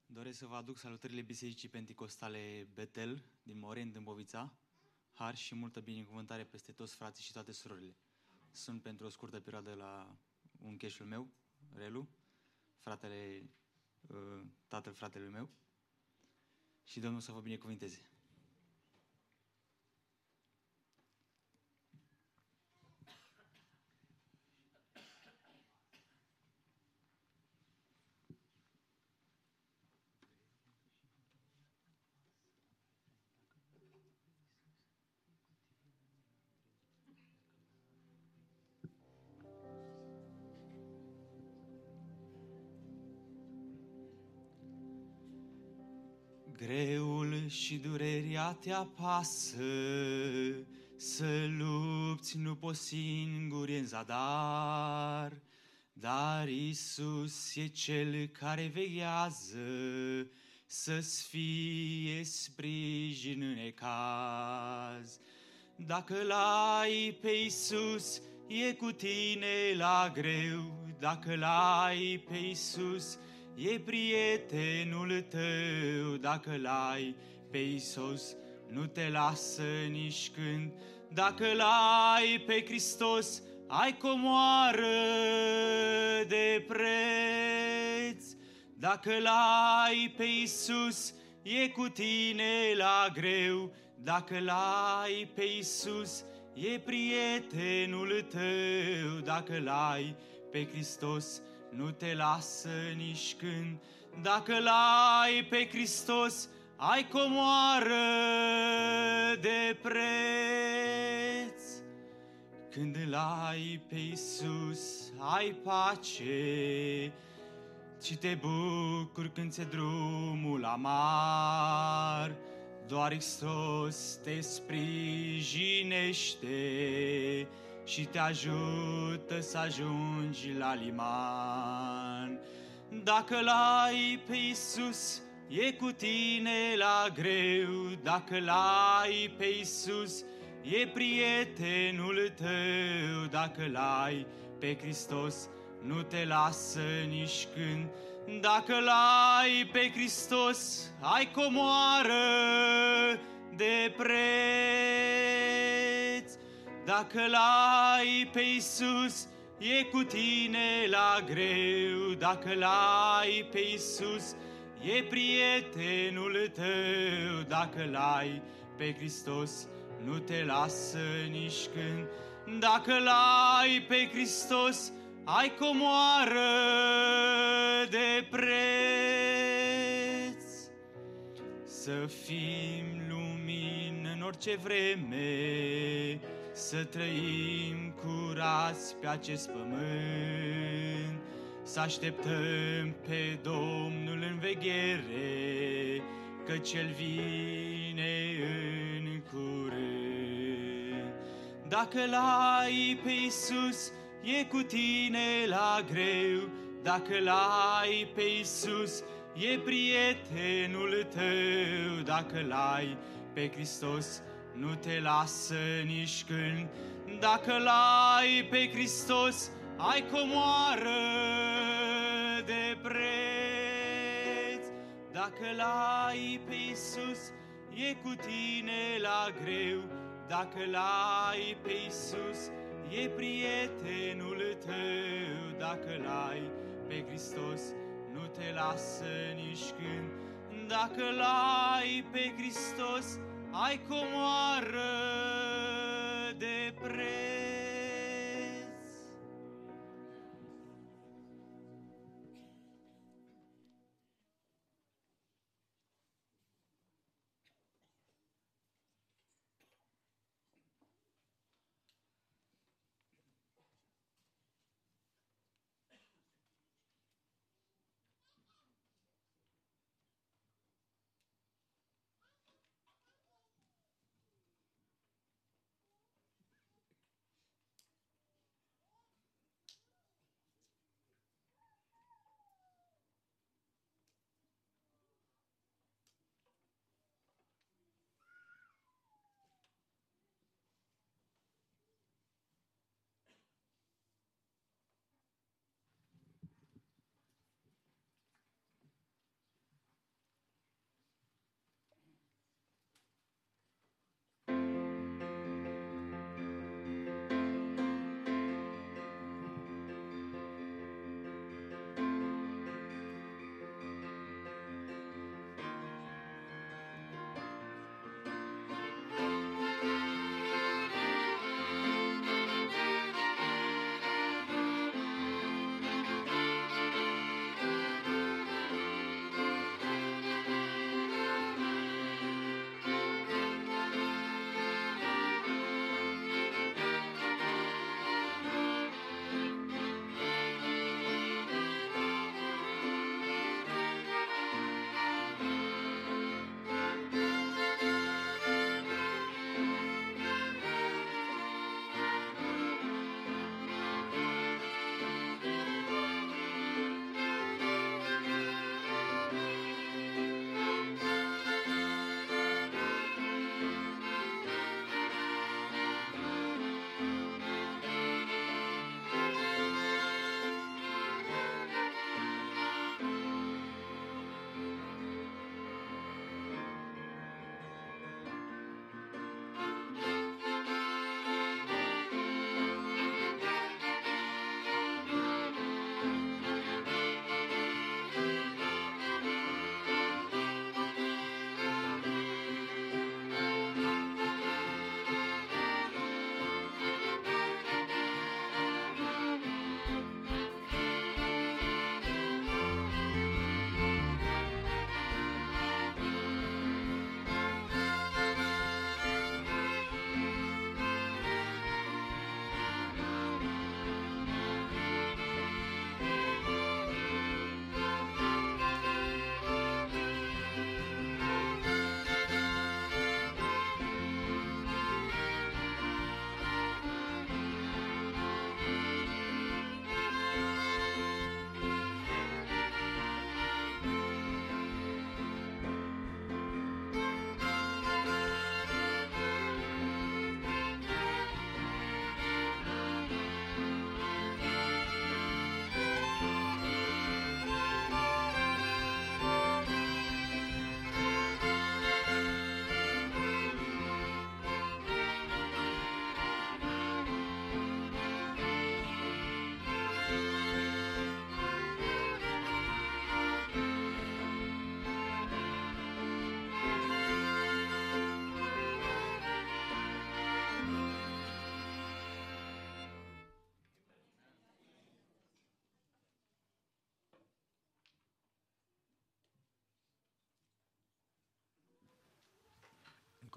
Doresc să vă aduc salutările Bisericii Pentecostale Betel din Moreni, Dâmbovița, har și multă binecuvântare peste toți frații și toate surorile. Sunt pentru o scurtă perioadă la uncheșul meu, Relu, fratele, uh, tatăl fratelui meu și Domnul să vă binecuvinteze. Durerea te apasă, să lupți nu poți singur în zadar, dar Isus e Cel care veghează să-ți fie sprijin în ecaz. Dacă l-ai pe Isus, e cu tine la greu, dacă l-ai pe Isus, e prietenul tău. Dacă l-ai pe Isus, nu te lasă nici când. Dacă l-ai pe Hristos, ai comoară de preț. Dacă l-ai pe Isus, e cu tine la greu. Dacă l-ai pe Isus, e prietenul tău. Dacă l-ai pe Hristos, nu te lasă nici când. Dacă l-ai pe Hristos, ai comoară de preț. Când îl ai pe Iisus, ai pace și te bucuri când ți drumul amar. Doar Hristos te sprijinește și te ajută să ajungi la liman. Dacă l-ai pe Iisus, e cu tine la greu. Dacă l-ai pe Iisus, e prietenul tău. Dacă l-ai pe Hristos, nu te lasă nici când. Dacă l-ai pe Hristos, ai comoară de preț. Dacă l-ai pe Iisus, e cu tine la greu. Dacă l-ai pe Iisus, e prietenul tău. Dacă l-ai pe Hristos, nu te lasă nici când. Dacă l-ai pe Hristos, ai comoară de preț. Să fim lumină în orice vreme, să trăim curați pe acest pământ, să așteptăm pe Domnul în veghere, că Cel vine în curând. Dacă l-ai pe Iisus, e cu tine la greu, dacă l-ai pe Iisus, e prietenul tău, dacă l-ai pe Hristos, nu te lasă nici când. Dacă l-ai pe Hristos, ai comoară de preț. Dacă l-ai pe Iisus, e cu tine la greu. Dacă l-ai pe Iisus, e prietenul tău. Dacă l-ai pe Hristos, nu te lasă nici când. Dacă l-ai pe Hristos, ai comoară de preț.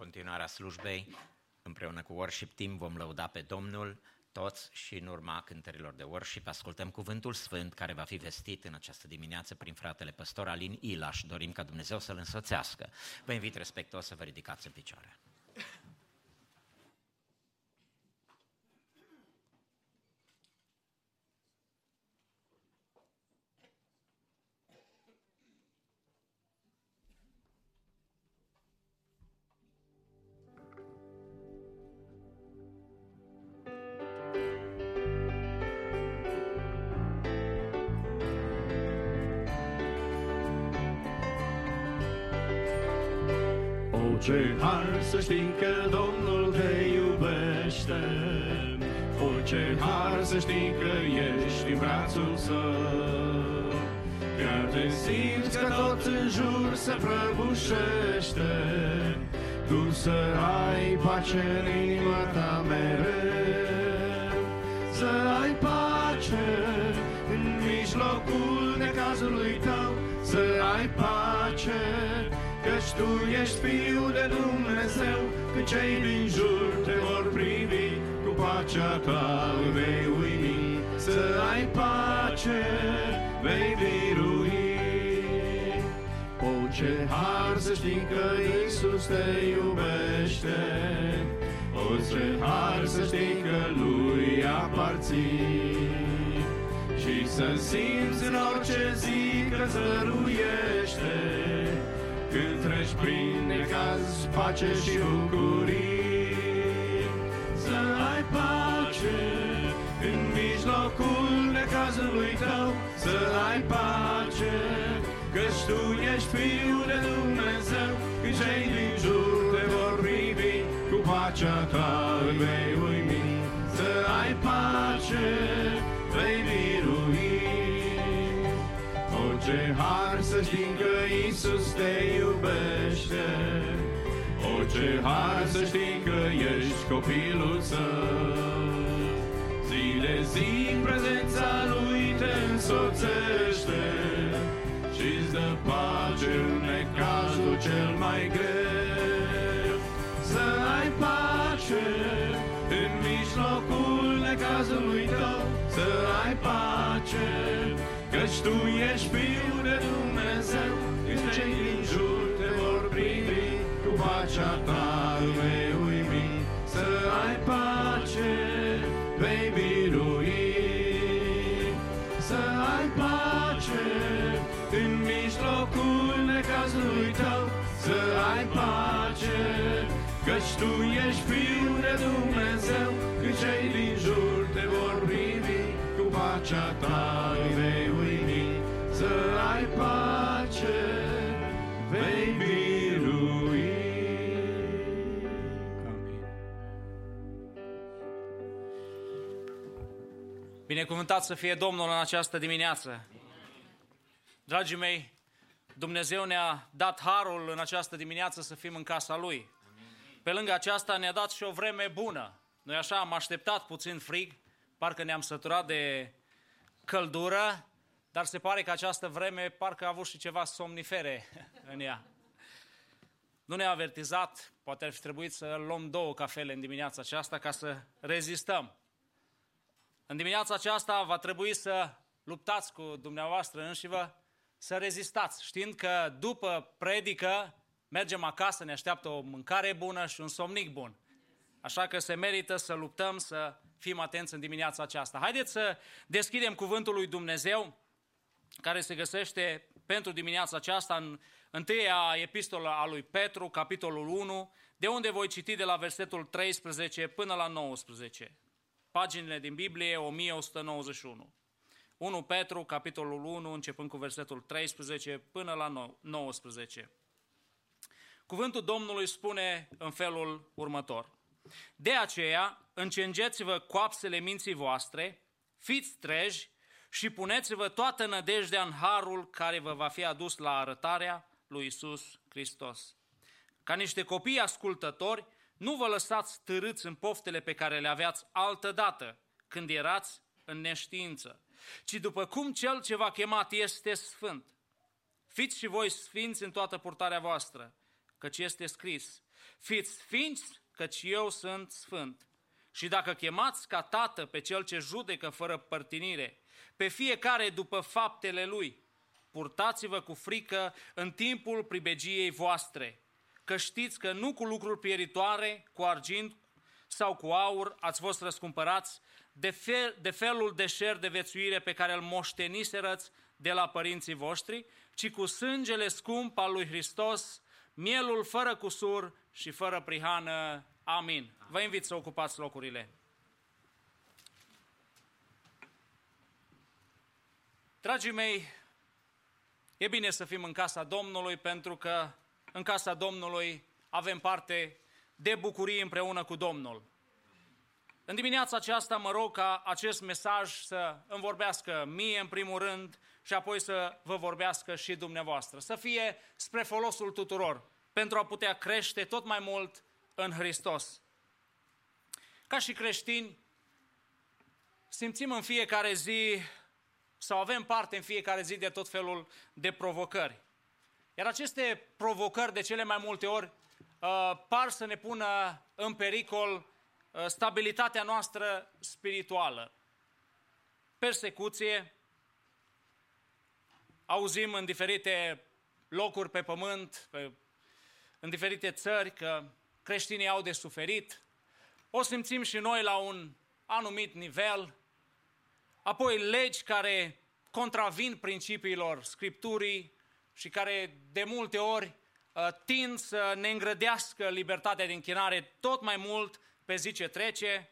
Continuarea slujbei, împreună cu Worship Team, vom lăuda pe Domnul toți și în urma cântărilor de worship ascultăm cuvântul sfânt care va fi vestit în această dimineață prin fratele păstor Alin Ilaș. Dorim ca Dumnezeu să-l însoțească. Vă invit respectuos să vă ridicați în picioare. Pace în inima ta mereu. Să ai pace în mijlocul necazului tău, să ai pace Căci Tu ești Fiul de Dumnezeu, Când cei din jur te vor privi, Cu pacea Ta vei uimi, Să ai pace, vei birui. O, ce har să știi că Iisus te iubește, O, ce har să știi că Lui aparții, Și să simți în orice zi că zăruiește, când treci prin necaz, pace și bucurii. Să ai pace în mijlocul necazului tău, să ai pace, căci tu ești Fiul de Dumnezeu, când cei din jur te vor privi, cu pacea ta îi vei uimi. Să ai pace, vei birui. Ce har să știi că Iisus te iubește O, ce har să știi că ești copilul său Zi de zi prezența Lui te însoțește Și-ți dă pace în necazul cel mai greu. Să ai pace în mijlocul necazului tău. Să ai pace Căci Tu ești Fiul de Dumnezeu, Tu ești Fiul de Dumnezeu, Când cei din jur te vor privi, Cu pacea Ta vei uimi, Să ai pace, vei birui. Binecuvântat să fie Domnul în această dimineață. Dragii mei, Dumnezeu ne-a dat harul în această dimineață să fim în casa Lui. Pe lângă aceasta ne-a dat și o vreme bună. Noi așa am așteptat puțin frig, parcă ne-am săturat de căldură, dar se pare că această vreme parcă a avut și ceva somnifere în ea. Nu ne-a avertizat, poate ar fi trebuit să luăm două cafele în dimineața aceasta ca să rezistăm. În dimineața aceasta va trebui să luptați cu dumneavoastră înși vă, să rezistați, știind că după predică mergem acasă, ne așteaptă o mâncare bună și un somnic bun. Așa că se merită să luptăm, să fim atenți în dimineața aceasta. Haideți să deschidem cuvântul lui Dumnezeu, care se găsește pentru dimineața aceasta în întâia epistola a lui Petru, capitolul 1, de unde voi citi de la versetul 13 până la 19 paginile din Biblie 1191. 1 Petru, capitolul 1, începând cu versetul 13 până la 19. Cuvântul Domnului spune în felul următor. De aceea, încengeți-vă coapsele minții voastre, fiți treji și puneți-vă toată nădejdea în harul care vă va fi adus la arătarea lui Isus Hristos. Ca niște copii ascultători, nu vă lăsați târâți în poftele pe care le aveați altă dată, când erați în neștiință, ci după cum cel ce v-a chemat este sfânt. Fiți și voi sfinți în toată purtarea voastră, căci este scris, fiți sfinți, căci eu sunt sfânt. Și dacă chemați ca tată pe cel ce judecă fără părtinire, pe fiecare după faptele lui, purtați-vă cu frică în timpul pribegiei voastre, că știți că nu cu lucruri pieritoare, cu argint sau cu aur ați fost răscumpărați de, fel, de felul de șer de vețuire pe care îl moșteniserăți de la părinții voștri, ci cu sângele scump al lui Hristos, mielul fără cusur și fără prihană. Amin. Vă invit să ocupați locurile. Dragii mei, e bine să fim în casa Domnului pentru că în casa Domnului avem parte de bucurie împreună cu Domnul. În dimineața aceasta mă rog ca acest mesaj să îmi vorbească mie în primul rând și apoi să vă vorbească și dumneavoastră. Să fie spre folosul tuturor pentru a putea crește tot mai mult în Hristos. Ca și creștini, simțim în fiecare zi sau avem parte în fiecare zi de tot felul de provocări. Iar aceste provocări de cele mai multe ori uh, par să ne pună în pericol uh, stabilitatea noastră spirituală. Persecuție, auzim în diferite locuri pe pământ, pe, în diferite țări, că creștinii au de suferit. O simțim și noi la un anumit nivel. Apoi legi care contravin principiilor Scripturii și care de multe ori uh, tind să ne îngrădească libertatea de închinare tot mai mult pe zi ce trece.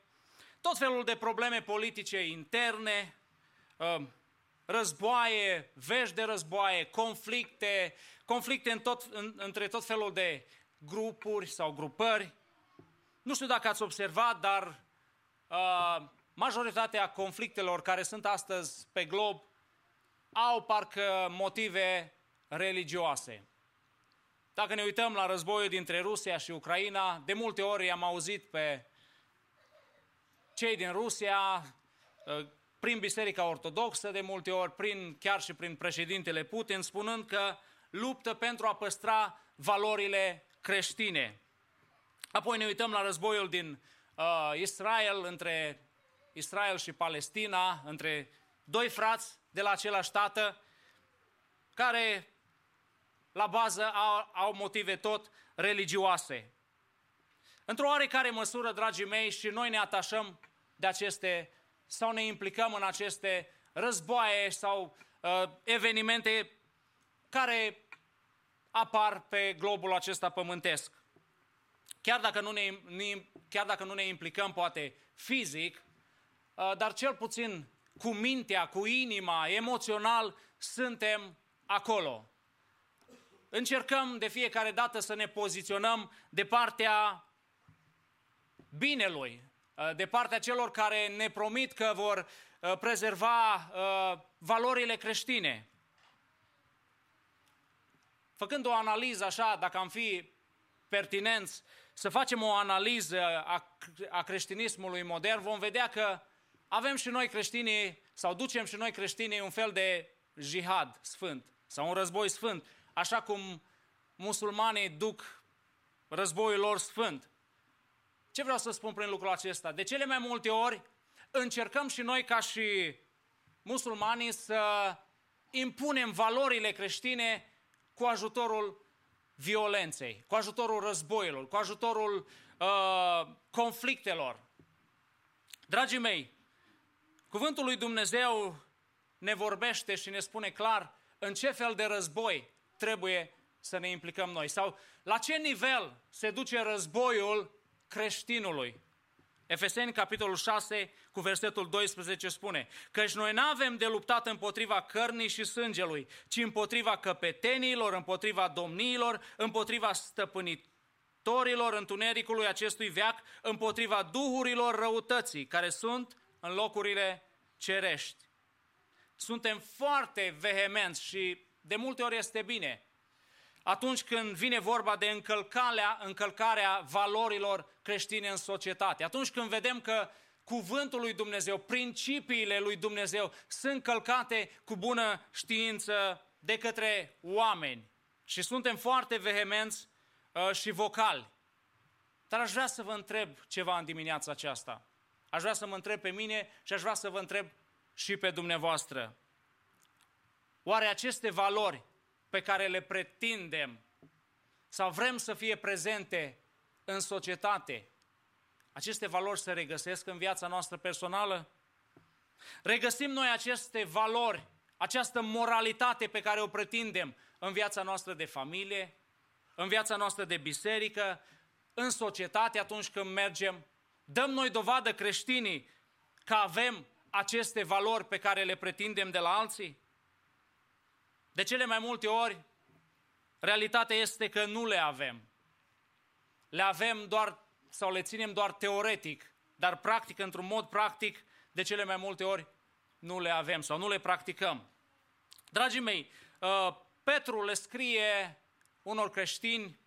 Tot felul de probleme politice interne, uh, războaie, vești de războaie, conflicte, conflicte în tot, în, între tot felul de grupuri sau grupări. Nu știu dacă ați observat, dar uh, majoritatea conflictelor care sunt astăzi pe glob au parcă motive religioase. Dacă ne uităm la războiul dintre Rusia și Ucraina, de multe ori am auzit pe cei din Rusia uh, prin Biserica Ortodoxă de multe ori, prin, chiar și prin președintele Putin, spunând că luptă pentru a păstra valorile creștine. Apoi ne uităm la războiul din uh, Israel, între Israel și Palestina, între doi frați de la același tată, care la bază au, au motive tot religioase. Într-o oarecare măsură, dragii mei, și noi ne atașăm de aceste sau ne implicăm în aceste războaie sau uh, evenimente care apar pe globul acesta pământesc. Chiar dacă nu ne, chiar dacă nu ne implicăm poate fizic, uh, dar cel puțin cu mintea, cu inima, emoțional, suntem acolo. Încercăm de fiecare dată să ne poziționăm de partea binelui, Uh, de partea celor care ne promit că vor uh, prezerva uh, valorile creștine. Făcând o analiză așa, dacă am fi pertinenți, să facem o analiză a, a creștinismului modern, vom vedea că avem și noi creștinii, sau ducem și noi creștinii un fel de jihad sfânt, sau un război sfânt, așa cum musulmanii duc războiul lor sfânt. Ce vreau să spun prin lucrul acesta? De cele mai multe ori încercăm și noi ca și musulmanii să impunem valorile creștine cu ajutorul violenței, cu ajutorul războiilor, cu ajutorul uh, conflictelor. Dragii mei, cuvântul lui Dumnezeu ne vorbește și ne spune clar în ce fel de război trebuie să ne implicăm noi sau la ce nivel se duce războiul creștinului. Efeseni, capitolul 6, cu versetul 12 spune Căci noi nu avem de luptat împotriva cărnii și sângelui, ci împotriva căpetenilor, împotriva domniilor, împotriva stăpânitorilor întunericului acestui veac, împotriva duhurilor răutății, care sunt în locurile cerești. Suntem foarte vehemenți și de multe ori este bine atunci când vine vorba de încălcarea, încălcarea valorilor creștine în societate. Atunci când vedem că cuvântul lui Dumnezeu, principiile lui Dumnezeu sunt călcate cu bună știință de către oameni. Și suntem foarte vehemenți uh, și vocali. Dar aș vrea să vă întreb ceva în dimineața aceasta. Aș vrea să mă întreb pe mine și aș vrea să vă întreb și pe dumneavoastră. Oare aceste valori pe care le pretindem sau vrem să fie prezente în societate, aceste valori se regăsesc în viața noastră personală? Regăsim noi aceste valori, această moralitate pe care o pretindem în viața noastră de familie, în viața noastră de biserică, în societate atunci când mergem? Dăm noi dovadă creștinii că avem aceste valori pe care le pretindem de la alții? De cele mai multe ori, realitatea este că nu le avem. Le avem doar sau le ținem doar teoretic, dar practic, într-un mod practic, de cele mai multe ori nu le avem sau nu le practicăm. Dragii mei, uh, Petru le scrie unor creștini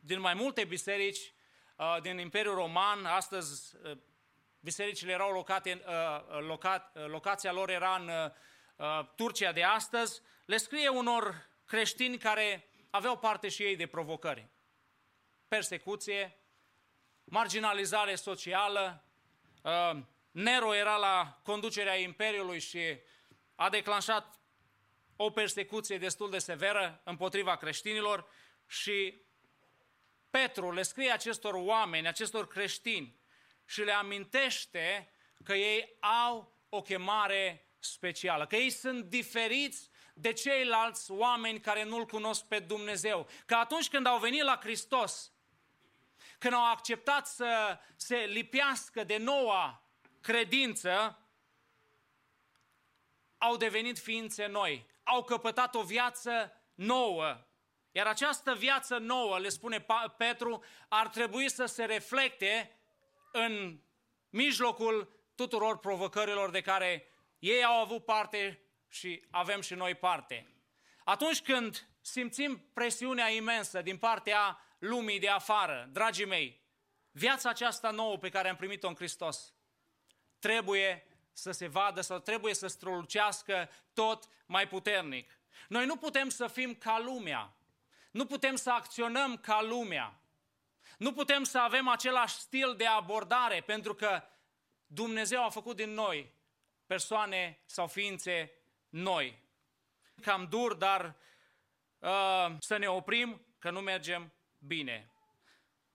din mai multe biserici uh, din Imperiul Roman, astăzi uh, bisericile erau locate, locat, locația lor era în Turcia de astăzi, le scrie unor creștini care aveau parte și ei de provocări. Persecuție, marginalizare socială, Nero era la conducerea Imperiului și a declanșat o persecuție destul de severă împotriva creștinilor și Petru le scrie acestor oameni, acestor creștini și le amintește că ei au o chemare specială, că ei sunt diferiți de ceilalți oameni care nu-L cunosc pe Dumnezeu. Că atunci când au venit la Hristos, când au acceptat să se lipească de noua credință, au devenit ființe noi, au căpătat o viață nouă. Iar această viață nouă, le spune Petru, ar trebui să se reflecte în mijlocul tuturor provocărilor de care ei au avut parte și avem și noi parte. Atunci când simțim presiunea imensă din partea lumii de afară, dragii mei, viața aceasta nouă pe care am primit-o în Hristos trebuie să se vadă sau trebuie să strălucească tot mai puternic. Noi nu putem să fim ca lumea. Nu putem să acționăm ca lumea. Nu putem să avem același stil de abordare, pentru că Dumnezeu a făcut din noi persoane sau ființe noi. Cam dur, dar uh, să ne oprim că nu mergem bine.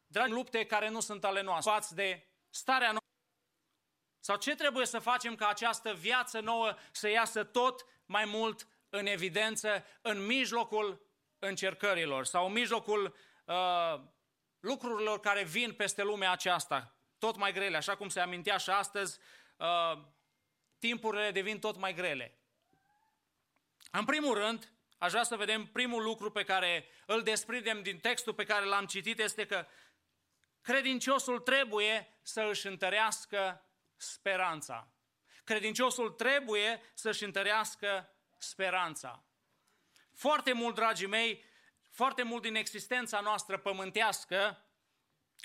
Dragi, lupte care nu sunt ale noastre, față de starea noastră. Sau ce trebuie să facem ca această viață nouă să iasă tot mai mult în evidență în mijlocul încercărilor sau în mijlocul uh, lucrurilor care vin peste lumea aceasta, tot mai grele, așa cum se amintea și astăzi, uh, timpurile devin tot mai grele. În primul rând, aș vrea să vedem primul lucru pe care îl desprindem din textul pe care l-am citit, este că credinciosul trebuie să își întărească speranța. Credinciosul trebuie să-și întărească speranța. Foarte mult, dragii mei, foarte mult din existența noastră pământească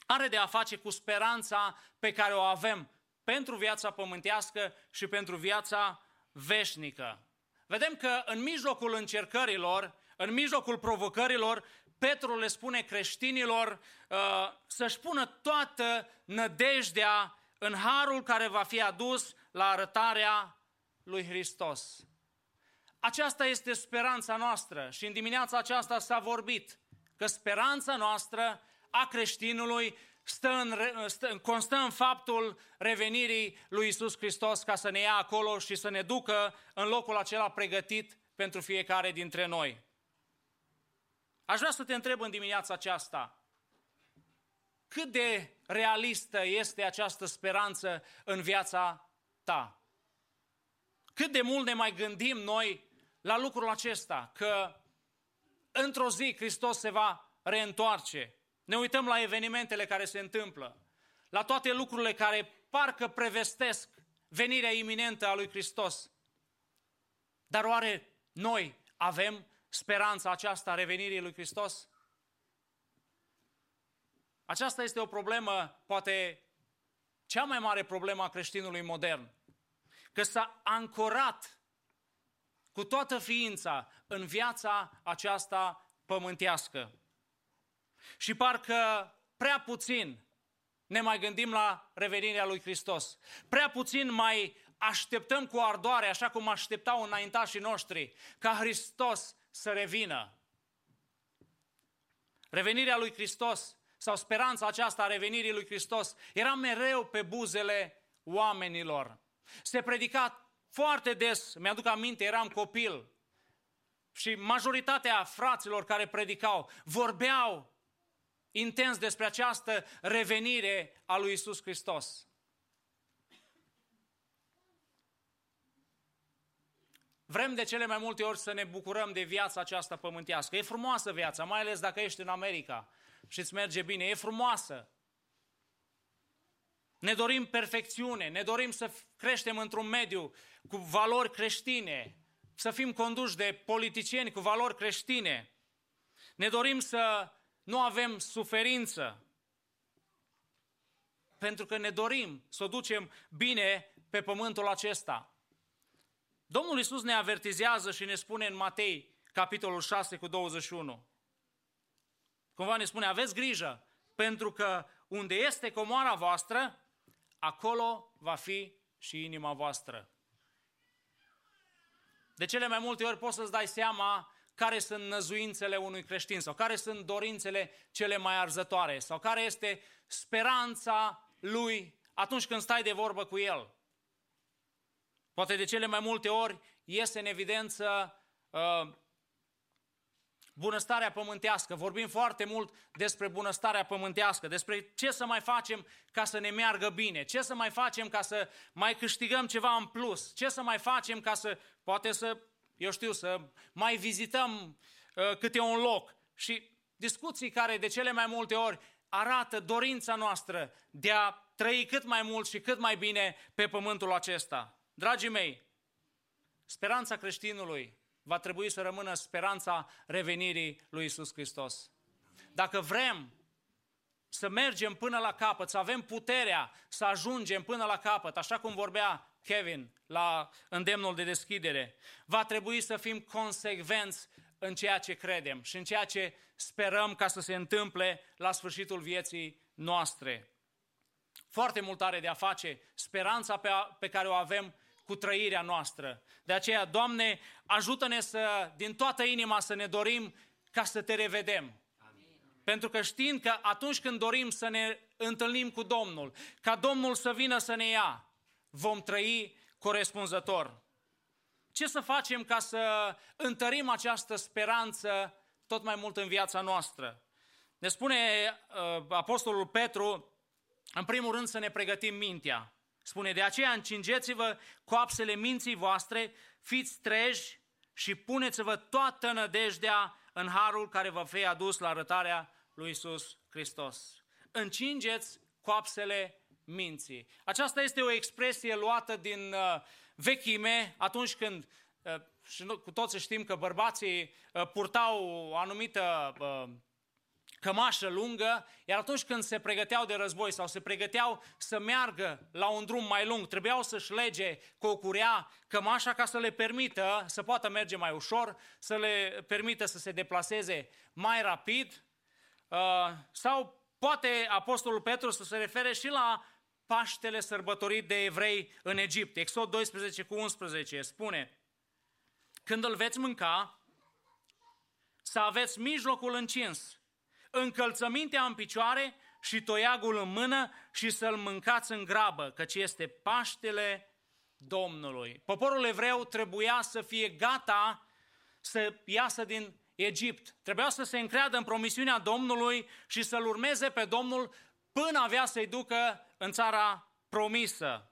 are de a face cu speranța pe care o avem pentru viața pământească și pentru viața veșnică. Vedem că în mijlocul încercărilor, în mijlocul provocărilor, Petru le spune creștinilor uh, să-și pună toată nădejdea în harul care va fi adus la arătarea lui Hristos. Aceasta este speranța noastră și în dimineața aceasta s-a vorbit că speranța noastră a creștinului stă în, stă, constă în faptul revenirii lui Isus Hristos ca să ne ia acolo și să ne ducă în locul acela pregătit pentru fiecare dintre noi. Aș vrea să te întreb în dimineața aceasta, cât de realistă este această speranță în viața ta? Cât de mult ne mai gândim noi la lucrul acesta, că într-o zi Hristos se va reîntoarce. Ne uităm la evenimentele care se întâmplă, la toate lucrurile care parcă prevestesc venirea iminentă a lui Hristos. Dar oare noi avem speranța aceasta a revenirii lui Hristos? Aceasta este o problemă, poate cea mai mare problemă a creștinului modern. Că s-a ancorat cu toată ființa în viața aceasta pământească. Și parcă prea puțin ne mai gândim la revenirea lui Hristos. Prea puțin mai așteptăm cu ardoare, așa cum așteptau înaintașii noștri, ca Hristos să revină. Revenirea lui Hristos sau speranța aceasta a revenirii lui Hristos era mereu pe buzele oamenilor. Se predica foarte des, mi-aduc aminte, eram copil și majoritatea fraților care predicau vorbeau intens despre această revenire a lui Isus Hristos. Vrem de cele mai multe ori să ne bucurăm de viața aceasta pământească. E frumoasă viața, mai ales dacă ești în America și îți merge bine. E frumoasă. Ne dorim perfecțiune, ne dorim să creștem într-un mediu cu valori creștine, să fim conduși de politicieni cu valori creștine. Ne dorim să nu avem suferință, pentru că ne dorim să o ducem bine pe pământul acesta. Domnul Isus ne avertizează și ne spune în Matei, capitolul 6 cu 21. Cumva ne spune, aveți grijă, pentru că unde este comoara voastră, acolo va fi și inima voastră. De cele mai multe ori poți să-ți dai seama care sunt năzuințele unui creștin sau care sunt dorințele cele mai arzătoare sau care este speranța lui atunci când stai de vorbă cu el. Poate de cele mai multe ori iese în evidență uh, bunăstarea pământească. Vorbim foarte mult despre bunăstarea pământească, despre ce să mai facem ca să ne meargă bine, ce să mai facem ca să mai câștigăm ceva în plus, ce să mai facem ca să, poate să, eu știu, să mai vizităm uh, câte un loc. Și discuții care de cele mai multe ori arată dorința noastră de a trăi cât mai mult și cât mai bine pe pământul acesta. Dragii mei, speranța creștinului va trebui să rămână speranța revenirii lui Isus Hristos. Dacă vrem să mergem până la capăt, să avem puterea să ajungem până la capăt, așa cum vorbea Kevin la îndemnul de deschidere, va trebui să fim consecvenți în ceea ce credem și în ceea ce sperăm ca să se întâmple la sfârșitul vieții noastre. Foarte mult are de a face speranța pe, a, pe care o avem cu trăirea noastră. De aceea, Doamne, ajută-ne să, din toată inima să ne dorim ca să te revedem. Amin. Pentru că știind că atunci când dorim să ne întâlnim cu Domnul, ca Domnul să vină să ne ia, vom trăi corespunzător. Ce să facem ca să întărim această speranță tot mai mult în viața noastră? Ne spune uh, Apostolul Petru, în primul rând să ne pregătim mintea. Spune, de aceea încingeți-vă coapsele minții voastre, fiți treji și puneți-vă toată nădejdea în harul care vă fie adus la arătarea lui Isus Hristos. Încingeți coapsele minții. Aceasta este o expresie luată din uh, vechime atunci când uh, și cu toți știm că bărbații uh, purtau o anumită uh, cămașă lungă, iar atunci când se pregăteau de război sau se pregăteau să meargă la un drum mai lung, trebuiau să-și lege cu o curea cămașa ca să le permită să poată merge mai ușor, să le permită să se deplaseze mai rapid. Uh, sau poate Apostolul Petru să se refere și la Paștele sărbătorit de evrei în Egipt. Exod 12 cu 11 spune, când îl veți mânca, să aveți mijlocul încins, încălțămintea în picioare și toiagul în mână și să-l mâncați în grabă, căci este Paștele Domnului. Poporul evreu trebuia să fie gata să iasă din Egipt. Trebuia să se încreadă în promisiunea Domnului și să-L urmeze pe Domnul până avea să-i ducă în țara promisă.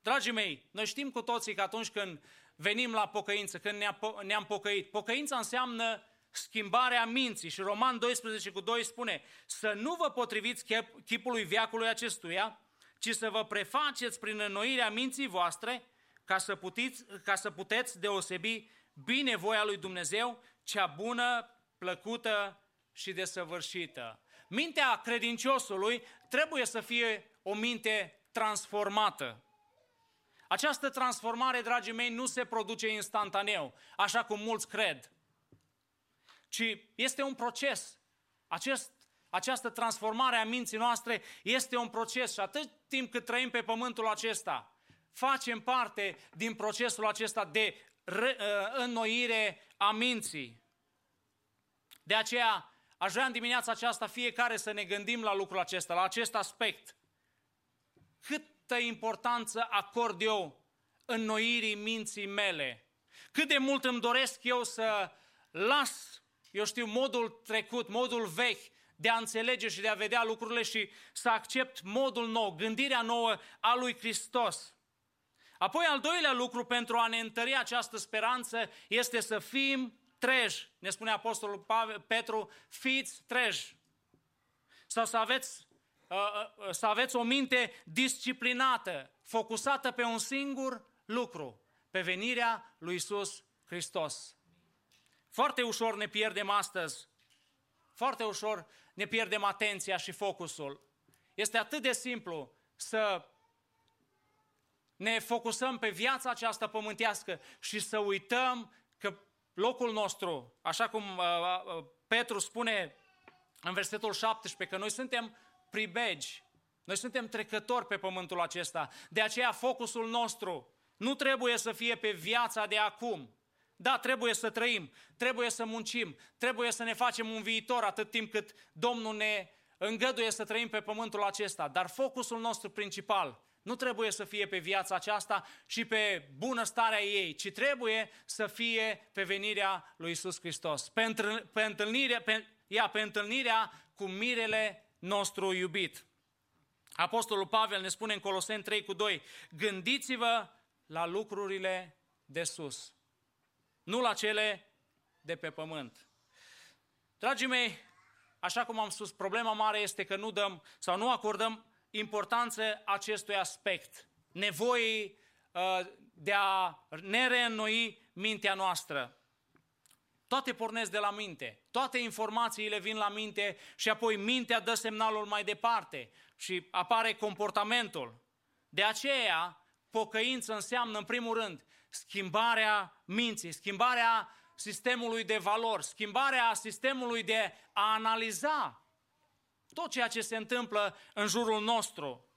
Dragii mei, noi știm cu toții că atunci când venim la pocăință, când ne-am pocăit, pocăința înseamnă schimbarea minții. Și Roman 12 cu 2 spune să nu vă potriviți chipului viacului acestuia, ci să vă prefaceți prin înnoirea minții voastre ca să, puteți, ca să puteți deosebi bine voia lui Dumnezeu, cea bună, plăcută și desăvârșită. Mintea credinciosului trebuie să fie o minte transformată. Această transformare, dragii mei, nu se produce instantaneu, așa cum mulți cred ci este un proces. Acest, această transformare a minții noastre este un proces și atât timp cât trăim pe pământul acesta, facem parte din procesul acesta de re, uh, înnoire a minții. De aceea, aș vrea în dimineața aceasta fiecare să ne gândim la lucrul acesta, la acest aspect. Câtă importanță acord eu înnoirii minții mele? Cât de mult îmi doresc eu să las, eu știu, modul trecut, modul vechi, de a înțelege și de a vedea lucrurile și să accept modul nou, gândirea nouă a lui Hristos. Apoi, al doilea lucru pentru a ne întări această speranță este să fim treji. Ne spune Apostolul Pavel, Petru, fiți treji. Sau să aveți, uh, uh, să aveți o minte disciplinată, focusată pe un singur lucru, pe venirea lui Isus Hristos. Foarte ușor ne pierdem astăzi, foarte ușor ne pierdem atenția și focusul. Este atât de simplu să ne focusăm pe viața aceasta pământească și să uităm că locul nostru, așa cum uh, uh, Petru spune în versetul 17, că noi suntem pribegi, noi suntem trecători pe pământul acesta. De aceea focusul nostru nu trebuie să fie pe viața de acum. Da, trebuie să trăim, trebuie să muncim, trebuie să ne facem un viitor atât timp cât Domnul ne îngăduie să trăim pe pământul acesta. Dar focusul nostru principal nu trebuie să fie pe viața aceasta și pe bunăstarea ei, ci trebuie să fie pe venirea lui Isus Hristos, pe, întâlnirea, pe, întâlnirea, pe, ia, pe întâlnirea cu mirele nostru iubit. Apostolul Pavel ne spune în Coloseni 3 cu 2, gândiți-vă la lucrurile de sus, nu la cele de pe pământ. Dragii mei, așa cum am spus, problema mare este că nu dăm sau nu acordăm importanță acestui aspect, nevoii uh, de a ne reînnoi mintea noastră. Toate pornesc de la minte, toate informațiile vin la minte și apoi mintea dă semnalul mai departe și apare comportamentul. De aceea, pocăință înseamnă, în primul rând, schimbarea minții, schimbarea sistemului de valori, schimbarea sistemului de a analiza tot ceea ce se întâmplă în jurul nostru.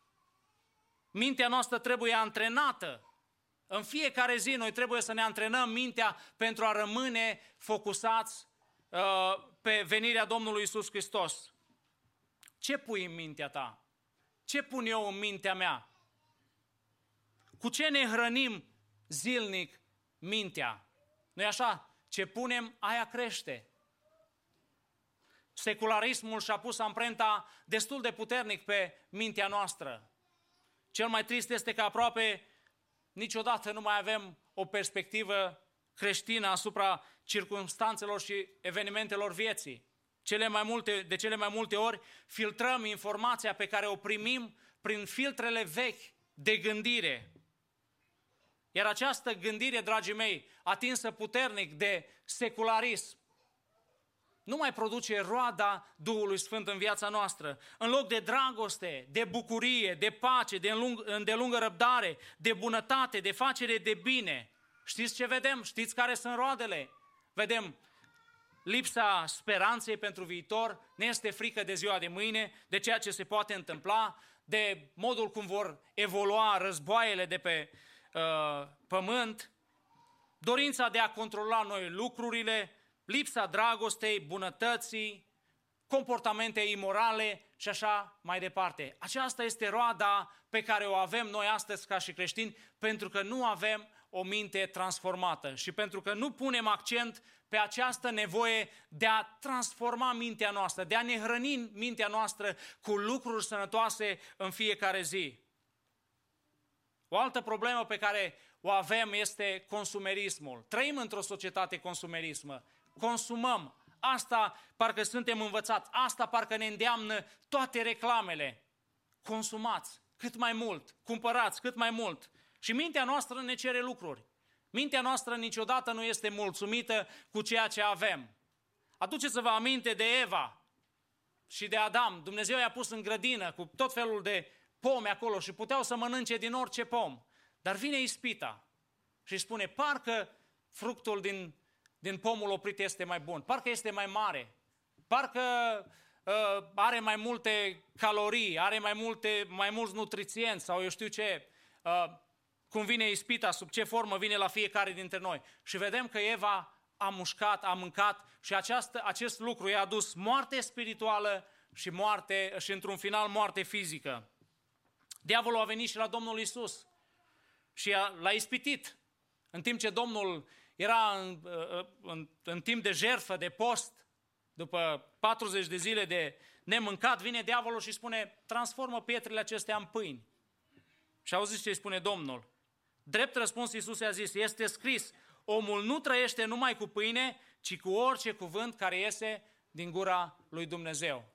Mintea noastră trebuie antrenată. În fiecare zi noi trebuie să ne antrenăm mintea pentru a rămâne focusați uh, pe venirea Domnului Isus Hristos. Ce pui în mintea ta? Ce pun eu în mintea mea? Cu ce ne hrănim zilnic mintea? nu așa? Ce punem, aia crește. Secularismul și-a pus amprenta destul de puternic pe mintea noastră. Cel mai trist este că aproape niciodată nu mai avem o perspectivă creștină asupra circumstanțelor și evenimentelor vieții. Cele mai multe, de cele mai multe ori filtrăm informația pe care o primim prin filtrele vechi de gândire. Iar această gândire, dragii mei, atinsă puternic de secularism, nu mai produce roada Duhului Sfânt în viața noastră. În loc de dragoste, de bucurie, de pace, de îndelungă răbdare, de bunătate, de facere de bine, știți ce vedem? Știți care sunt roadele? Vedem lipsa speranței pentru viitor, ne este frică de ziua de mâine, de ceea ce se poate întâmpla, de modul cum vor evolua războaiele de pe uh, pământ, dorința de a controla noi lucrurile, lipsa dragostei, bunătății, comportamente imorale și așa mai departe. Aceasta este roada pe care o avem noi astăzi ca și creștini pentru că nu avem o minte transformată și pentru că nu punem accent pe această nevoie de a transforma mintea noastră, de a ne hrăni mintea noastră cu lucruri sănătoase în fiecare zi. O altă problemă pe care o avem este consumerismul. Trăim într-o societate consumerismă consumăm. Asta parcă suntem învățați, asta parcă ne îndeamnă toate reclamele. Consumați cât mai mult, cumpărați cât mai mult. Și mintea noastră ne cere lucruri. Mintea noastră niciodată nu este mulțumită cu ceea ce avem. Aduceți-vă aminte de Eva și de Adam. Dumnezeu i-a pus în grădină cu tot felul de pomi acolo și puteau să mănânce din orice pom. Dar vine ispita și spune, parcă fructul din din pomul oprit este mai bun, parcă este mai mare, parcă uh, are mai multe calorii, are mai, multe, mai mulți nutrienți sau eu știu ce, uh, cum vine ispita, sub ce formă vine la fiecare dintre noi. Și vedem că Eva a mușcat, a mâncat și această, acest lucru i-a adus moarte spirituală și moarte și într-un final moarte fizică. Diavolul a venit și la Domnul Isus și a, l-a ispitit. În timp ce Domnul era în, în, în timp de jertfă, de post, după 40 de zile de nemâncat, vine diavolul și spune, transformă pietrele acestea în pâini. Și auziți ce îi spune Domnul? Drept răspuns Iisus a zis, este scris, omul nu trăiește numai cu pâine, ci cu orice cuvânt care iese din gura lui Dumnezeu.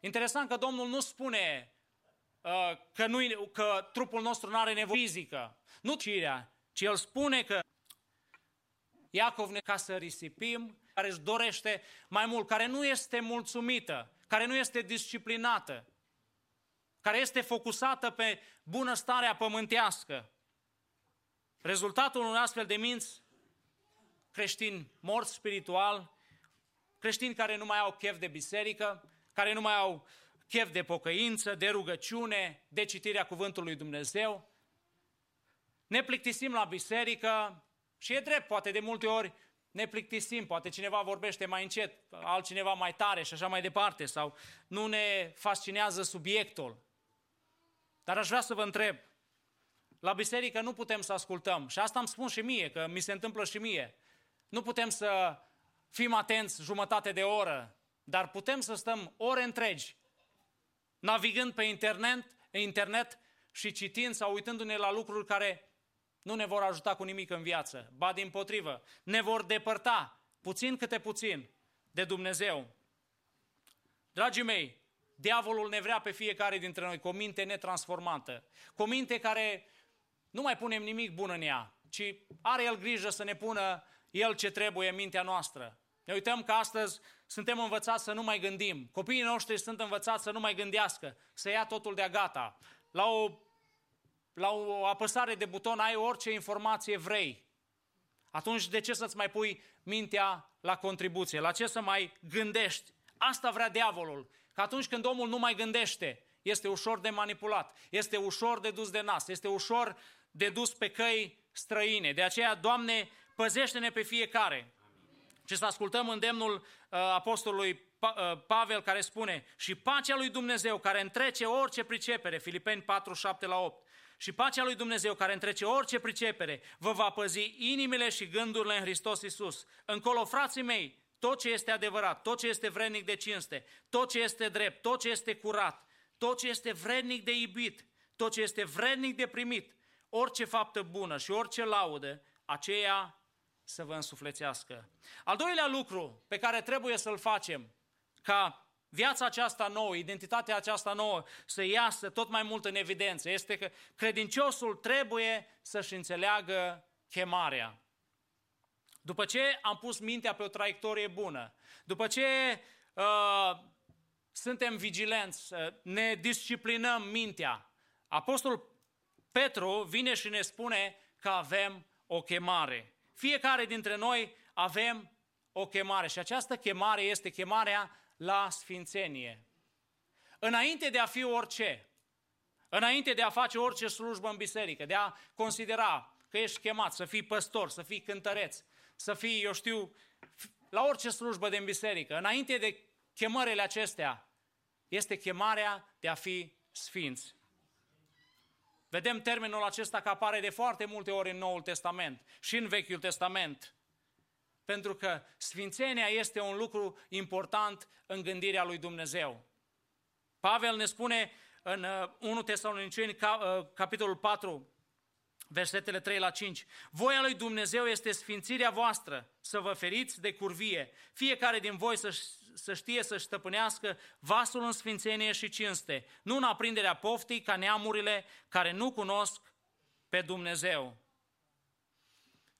Interesant că Domnul nu spune uh, că, nu, că trupul nostru nu are nevoie fizică, nu cirea, ci El spune că Iacov ne ca să risipim, care își dorește mai mult, care nu este mulțumită, care nu este disciplinată, care este focusată pe bunăstarea pământească. Rezultatul unui astfel de minți, creștini morți spiritual, creștini care nu mai au chef de biserică, care nu mai au chef de pocăință, de rugăciune, de citirea cuvântului lui Dumnezeu. Ne plictisim la biserică și e drept, poate de multe ori ne plictisim, poate cineva vorbește mai încet, altcineva mai tare și așa mai departe, sau nu ne fascinează subiectul. Dar aș vrea să vă întreb, la biserică nu putem să ascultăm, și asta îmi spun și mie, că mi se întâmplă și mie. Nu putem să fim atenți jumătate de oră, dar putem să stăm ore întregi, navigând pe internet, internet și citind sau uitându-ne la lucruri care nu ne vor ajuta cu nimic în viață, ba din potrivă, ne vor depărta puțin câte puțin de Dumnezeu. Dragii mei, diavolul ne vrea pe fiecare dintre noi cu o minte netransformată, cu o minte care nu mai punem nimic bun în ea, ci are el grijă să ne pună el ce trebuie în mintea noastră. Ne uităm că astăzi suntem învățați să nu mai gândim. Copiii noștri sunt învățați să nu mai gândească, să ia totul de-a gata. La o la o apăsare de buton ai orice informație vrei. Atunci de ce să-ți mai pui mintea la contribuție? La ce să mai gândești? Asta vrea diavolul. Că atunci când omul nu mai gândește, este ușor de manipulat, este ușor de dus de nas, este ușor de dus pe căi străine. De aceea, Doamne, păzește-ne pe fiecare. Și să ascultăm îndemnul uh, apostolului pa, uh, Pavel care spune și pacea lui Dumnezeu care întrece orice pricepere, Filipeni 4, 7 la 8, și pacea lui Dumnezeu, care întrece orice pricepere, vă va păzi inimile și gândurile în Hristos Iisus. Încolo, frații mei, tot ce este adevărat, tot ce este vrednic de cinste, tot ce este drept, tot ce este curat, tot ce este vrednic de iubit, tot ce este vrednic de primit, orice faptă bună și orice laudă, aceea să vă însuflețească. Al doilea lucru pe care trebuie să-l facem ca viața aceasta nouă, identitatea aceasta nouă să iasă tot mai mult în evidență este că credinciosul trebuie să-și înțeleagă chemarea. După ce am pus mintea pe o traiectorie bună, după ce uh, suntem vigilenți, uh, ne disciplinăm mintea, Apostolul Petru vine și ne spune că avem o chemare. Fiecare dintre noi avem o chemare și această chemare este chemarea la sfințenie. Înainte de a fi orice, înainte de a face orice slujbă în biserică, de a considera că ești chemat să fii păstor, să fii cântăreț, să fii, eu știu, la orice slujbă din biserică, înainte de chemările acestea, este chemarea de a fi sfinți. Vedem termenul acesta că apare de foarte multe ori în Noul Testament și în Vechiul Testament. Pentru că sfințenia este un lucru important în gândirea lui Dumnezeu. Pavel ne spune în 1 uh, Tesaloniceni, uh, capitolul 4, versetele 3 la 5. Voia lui Dumnezeu este sfințirea voastră, să vă feriți de curvie. Fiecare din voi să, să știe să-și stăpânească vasul în sfințenie și cinste, nu în aprinderea poftii ca neamurile care nu cunosc pe Dumnezeu.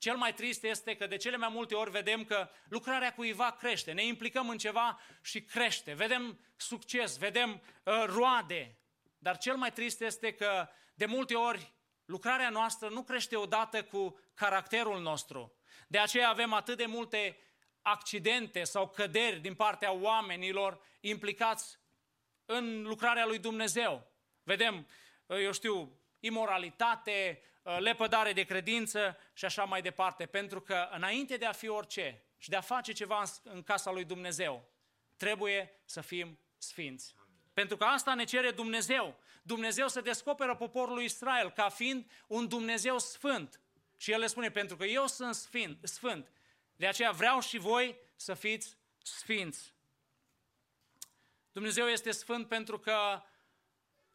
Cel mai trist este că de cele mai multe ori vedem că lucrarea cuiva crește, ne implicăm în ceva și crește, vedem succes, vedem uh, roade. Dar cel mai trist este că de multe ori lucrarea noastră nu crește odată cu caracterul nostru. De aceea avem atât de multe accidente sau căderi din partea oamenilor implicați în lucrarea lui Dumnezeu. Vedem, eu știu, imoralitate, lepădare de credință și așa mai departe. Pentru că înainte de a fi orice și de a face ceva în casa lui Dumnezeu, trebuie să fim sfinți. Pentru că asta ne cere Dumnezeu. Dumnezeu să descoperă poporul lui Israel ca fiind un Dumnezeu sfânt. Și El le spune, pentru că eu sunt sfânt, sfânt de aceea vreau și voi să fiți sfinți. Dumnezeu este sfânt pentru că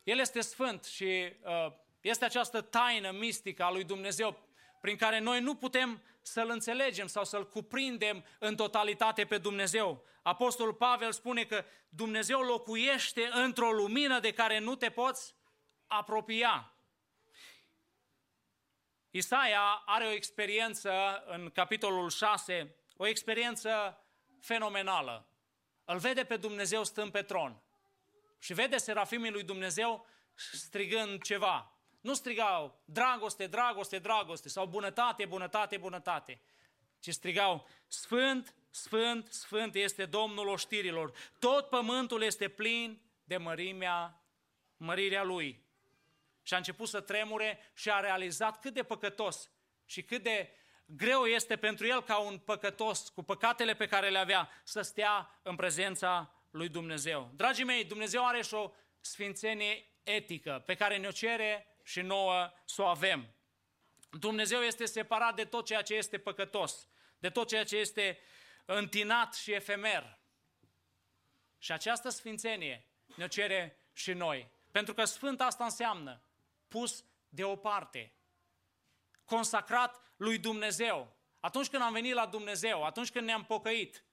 El este sfânt și uh, este această taină mistică a lui Dumnezeu prin care noi nu putem să-L înțelegem sau să-L cuprindem în totalitate pe Dumnezeu. Apostolul Pavel spune că Dumnezeu locuiește într-o lumină de care nu te poți apropia. Isaia are o experiență în capitolul 6, o experiență fenomenală. Îl vede pe Dumnezeu stând pe tron și vede serafimii lui Dumnezeu strigând ceva. Nu strigau dragoste, dragoste, dragoste sau bunătate, bunătate, bunătate, ci strigau Sfânt, Sfânt, Sfânt este Domnul oștirilor. Tot pământul este plin de mărimea, mărirea Lui și a început să tremure și a realizat cât de păcătos și cât de greu este pentru el ca un păcătos, cu păcatele pe care le avea, să stea în prezența lui Dumnezeu. Dragii mei, Dumnezeu are și o sfințenie etică pe care ne-o cere și nouă să o avem. Dumnezeu este separat de tot ceea ce este păcătos, de tot ceea ce este întinat și efemer. Și această sfințenie ne-o cere și noi. Pentru că sfânt asta înseamnă pus deoparte, consacrat lui Dumnezeu. Atunci când am venit la Dumnezeu, atunci când ne-am pocăit,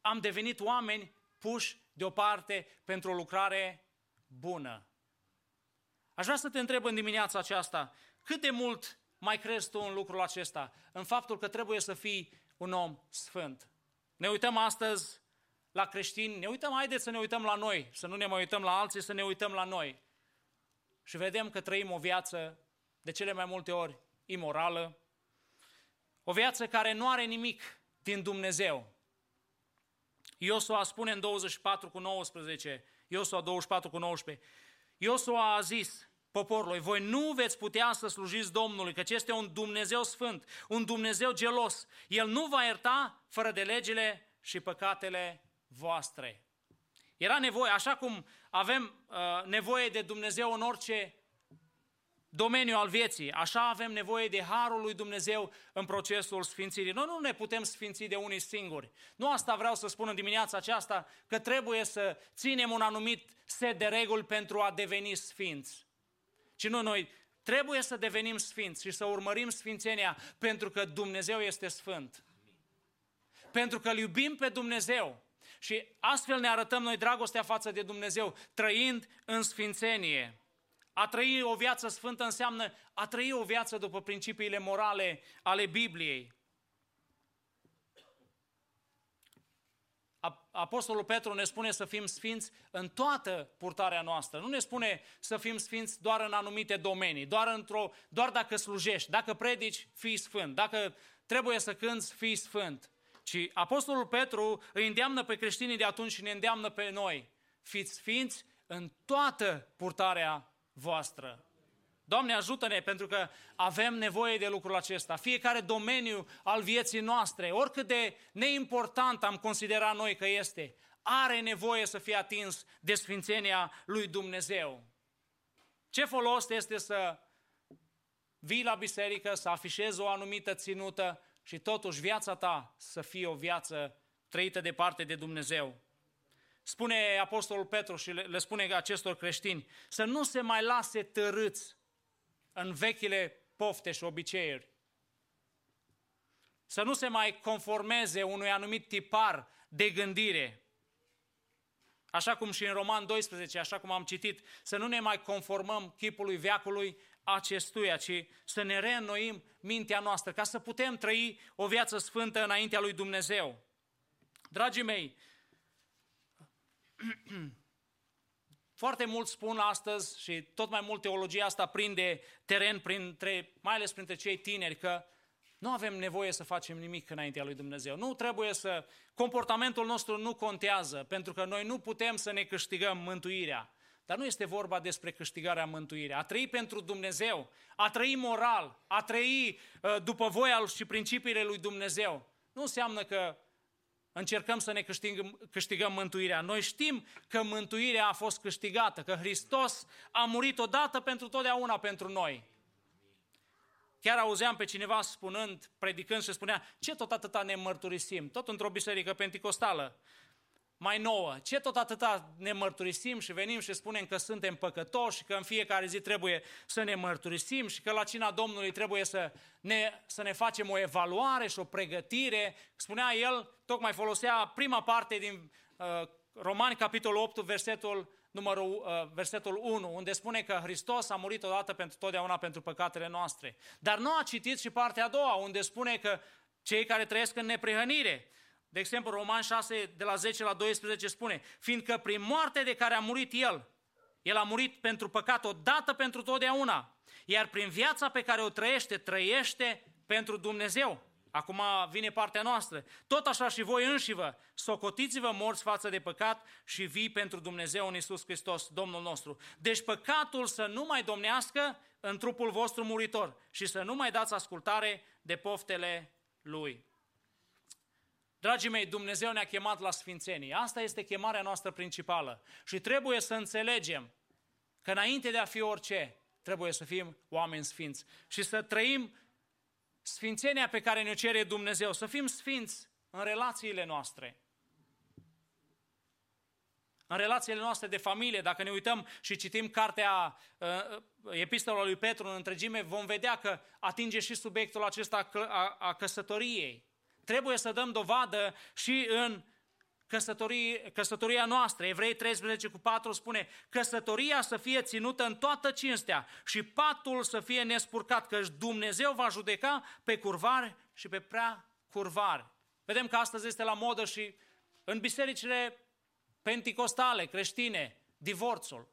am devenit oameni puși deoparte pentru o lucrare bună. Aș vrea să te întreb în dimineața aceasta, cât de mult mai crezi tu în lucrul acesta? În faptul că trebuie să fii un om sfânt. Ne uităm astăzi la creștini, ne uităm, haideți să ne uităm la noi, să nu ne mai uităm la alții, să ne uităm la noi și vedem că trăim o viață de cele mai multe ori imorală, o viață care nu are nimic din Dumnezeu. Iosua spune în 24 cu 19, Iosua 24 cu 19, Iosua a zis poporului, voi nu veți putea să slujiți Domnului, căci este un Dumnezeu sfânt, un Dumnezeu gelos. El nu va ierta fără de legile și păcatele voastre. Era nevoie, așa cum avem uh, nevoie de Dumnezeu în orice domeniu al vieții, așa avem nevoie de harul lui Dumnezeu în procesul sfințirii. Noi nu ne putem sfinți de unii singuri. Nu asta vreau să spun în dimineața aceasta, că trebuie să ținem un anumit set de reguli pentru a deveni sfinți. Ci nu noi trebuie să devenim sfinți și să urmărim sfințenia pentru că Dumnezeu este sfânt. Pentru că îl iubim pe Dumnezeu. Și astfel ne arătăm noi dragostea față de Dumnezeu, trăind în sfințenie. A trăi o viață sfântă înseamnă a trăi o viață după principiile morale ale Bibliei. Apostolul Petru ne spune să fim sfinți în toată purtarea noastră. Nu ne spune să fim sfinți doar în anumite domenii, doar, într-o, doar dacă slujești, dacă predici, fii sfânt, dacă trebuie să cânți, fii sfânt ci Apostolul Petru îi îndeamnă pe creștinii de atunci și ne îndeamnă pe noi. Fiți sfinți în toată purtarea voastră. Doamne, ajută-ne pentru că avem nevoie de lucrul acesta. Fiecare domeniu al vieții noastre, oricât de neimportant am considerat noi că este, are nevoie să fie atins de sfințenia lui Dumnezeu. Ce folos este să vii la biserică, să afișezi o anumită ținută și totuși viața ta să fie o viață trăită departe de Dumnezeu. Spune Apostolul Petru și le spune acestor creștini să nu se mai lase tărâți în vechile pofte și obiceiuri. Să nu se mai conformeze unui anumit tipar de gândire. Așa cum și în Roman 12, așa cum am citit, să nu ne mai conformăm chipului veacului acestuia, ci să ne reînnoim mintea noastră, ca să putem trăi o viață sfântă înaintea lui Dumnezeu. Dragii mei, foarte mult spun astăzi și tot mai mult teologia asta prinde teren, printre, mai ales printre cei tineri, că Nu avem nevoie să facem nimic înaintea lui Dumnezeu. Nu trebuie să... Comportamentul nostru nu contează, pentru că noi nu putem să ne câștigăm mântuirea. Dar nu este vorba despre câștigarea mântuirii. A trăi pentru Dumnezeu, a trăi moral, a trăi uh, după voia și principiile lui Dumnezeu, nu înseamnă că încercăm să ne câștigăm, câștigăm mântuirea. Noi știm că mântuirea a fost câștigată, că Hristos a murit odată pentru totdeauna pentru noi. Chiar auzeam pe cineva spunând, predicând și spunea, ce tot atâta ne mărturisim? Tot într-o biserică penticostală mai nouă. Ce tot atâta ne mărturisim și venim și spunem că suntem păcătoși și că în fiecare zi trebuie să ne mărturisim și că la cina Domnului trebuie să ne, să ne facem o evaluare și o pregătire. Spunea el, tocmai folosea prima parte din uh, Romani, capitolul 8, versetul numărul, uh, versetul 1, unde spune că Hristos a murit odată pentru totdeauna pentru păcatele noastre. Dar nu a citit și partea a doua, unde spune că cei care trăiesc în neprihănire, de exemplu, Roman 6, de la 10 la 12 spune, fiindcă prin moarte de care a murit El, El a murit pentru păcat odată pentru totdeauna, iar prin viața pe care o trăiește, trăiește pentru Dumnezeu. Acum vine partea noastră. Tot așa și voi înșivă, socotiți-vă morți față de păcat și vii pentru Dumnezeu în Iisus Hristos, Domnul nostru. Deci păcatul să nu mai domnească în trupul vostru muritor și să nu mai dați ascultare de poftele Lui. Dragii mei, Dumnezeu ne-a chemat la sfințenie. Asta este chemarea noastră principală. Și trebuie să înțelegem că înainte de a fi orice, trebuie să fim oameni sfinți și să trăim sfințenia pe care ne cere Dumnezeu, să fim sfinți în relațiile noastre. În relațiile noastre de familie, dacă ne uităm și citim cartea uh, Epistola lui Petru în întregime, vom vedea că atinge și subiectul acesta a, a căsătoriei. Trebuie să dăm dovadă și în căsătorie, căsătoria noastră. Evrei 13 cu 4 spune, căsătoria să fie ținută în toată cinstea și patul să fie nespurcat, că Dumnezeu va judeca pe curvari și pe prea curvari. Vedem că astăzi este la modă și în bisericile penticostale, creștine, divorțul.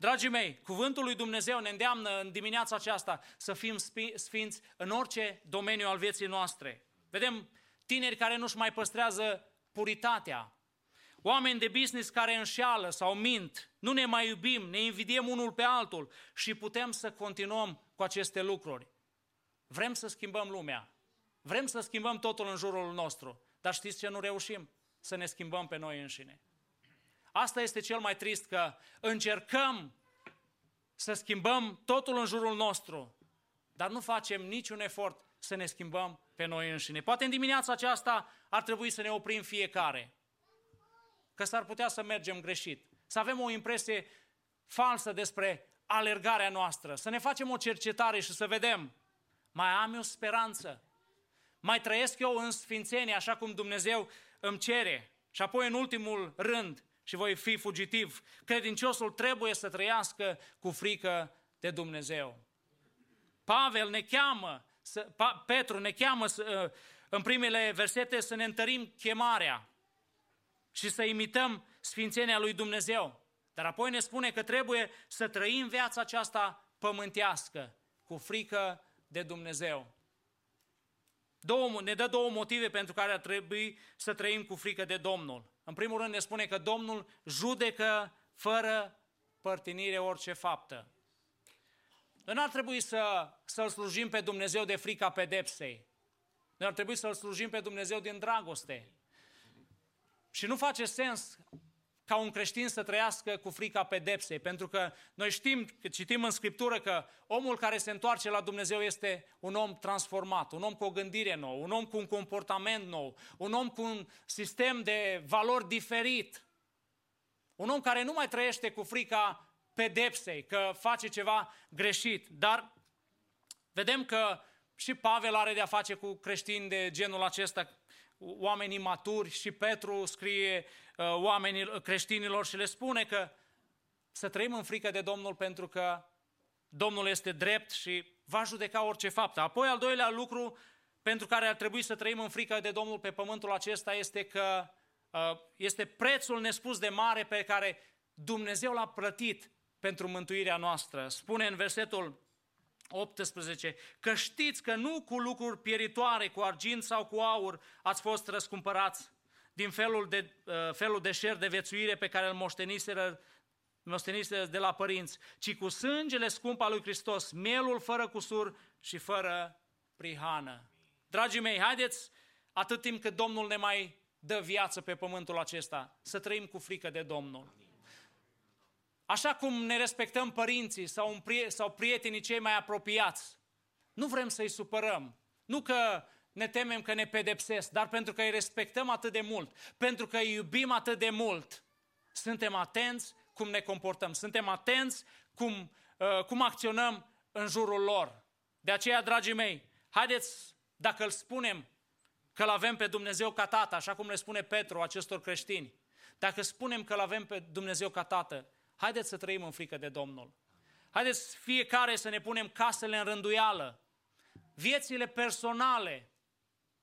Dragii mei, cuvântul lui Dumnezeu ne îndeamnă în dimineața aceasta să fim sfinți în orice domeniu al vieții noastre. Vedem tineri care nu-și mai păstrează puritatea, oameni de business care înșeală sau mint, nu ne mai iubim, ne invidiem unul pe altul și putem să continuăm cu aceste lucruri. Vrem să schimbăm lumea, vrem să schimbăm totul în jurul nostru, dar știți ce nu reușim? Să ne schimbăm pe noi înșine. Asta este cel mai trist, că încercăm să schimbăm totul în jurul nostru, dar nu facem niciun efort să ne schimbăm pe noi înșine. Poate în dimineața aceasta ar trebui să ne oprim fiecare, că s-ar putea să mergem greșit, să avem o impresie falsă despre alergarea noastră, să ne facem o cercetare și să vedem, mai am eu speranță, mai trăiesc eu în sfințenie așa cum Dumnezeu îmi cere. Și apoi, în ultimul rând, și voi fi fugitiv. Credinciosul trebuie să trăiască cu frică de Dumnezeu. Pavel ne cheamă, să, pa, Petru ne cheamă să, în primele versete să ne întărim chemarea și să imităm sfințenia lui Dumnezeu. Dar apoi ne spune că trebuie să trăim viața aceasta pământească, cu frică de Dumnezeu. Două, ne dă două motive pentru care ar trebui să trăim cu frică de Domnul. În primul rând ne spune că Domnul judecă fără părtinire orice faptă. Noi nu ar trebui să, să-L slujim pe Dumnezeu de frica pedepsei. Noi ar trebui să-L slujim pe Dumnezeu din dragoste. Și nu face sens ca un creștin să trăiască cu frica pedepsei, pentru că noi știm, că citim în Scriptură că omul care se întoarce la Dumnezeu este un om transformat, un om cu o gândire nouă, un om cu un comportament nou, un om cu un sistem de valori diferit, un om care nu mai trăiește cu frica pedepsei, că face ceva greșit, dar vedem că și Pavel are de-a face cu creștini de genul acesta, oameni maturi și Petru scrie uh, oamenii creștinilor și le spune că să trăim în frică de Domnul pentru că Domnul este drept și va judeca orice faptă. Apoi al doilea lucru pentru care ar trebui să trăim în frică de Domnul pe pământul acesta este că uh, este prețul nespus de mare pe care Dumnezeu l-a plătit pentru mântuirea noastră. Spune în versetul 18, că știți că nu cu lucruri pieritoare, cu argint sau cu aur ați fost răscumpărați din felul de, uh, felul de șer de vețuire pe care îl moșteniseră, moșteniseră de la părinți, ci cu sângele scump al lui Hristos, mielul fără cusur și fără prihană. Dragii mei, haideți, atât timp cât Domnul ne mai dă viață pe pământul acesta, să trăim cu frică de Domnul. Așa cum ne respectăm părinții sau, un prie- sau prietenii cei mai apropiați, nu vrem să-i supărăm. Nu că ne temem că ne pedepsesc, dar pentru că îi respectăm atât de mult, pentru că îi iubim atât de mult, suntem atenți cum ne comportăm, suntem atenți cum, uh, cum acționăm în jurul lor. De aceea, dragii mei, haideți, dacă îl spunem că îl avem pe Dumnezeu ca tată, așa cum le spune Petru acestor creștini, dacă spunem că îl avem pe Dumnezeu ca tată, haideți să trăim în frică de Domnul. Haideți fiecare să ne punem casele în rânduială, viețile personale.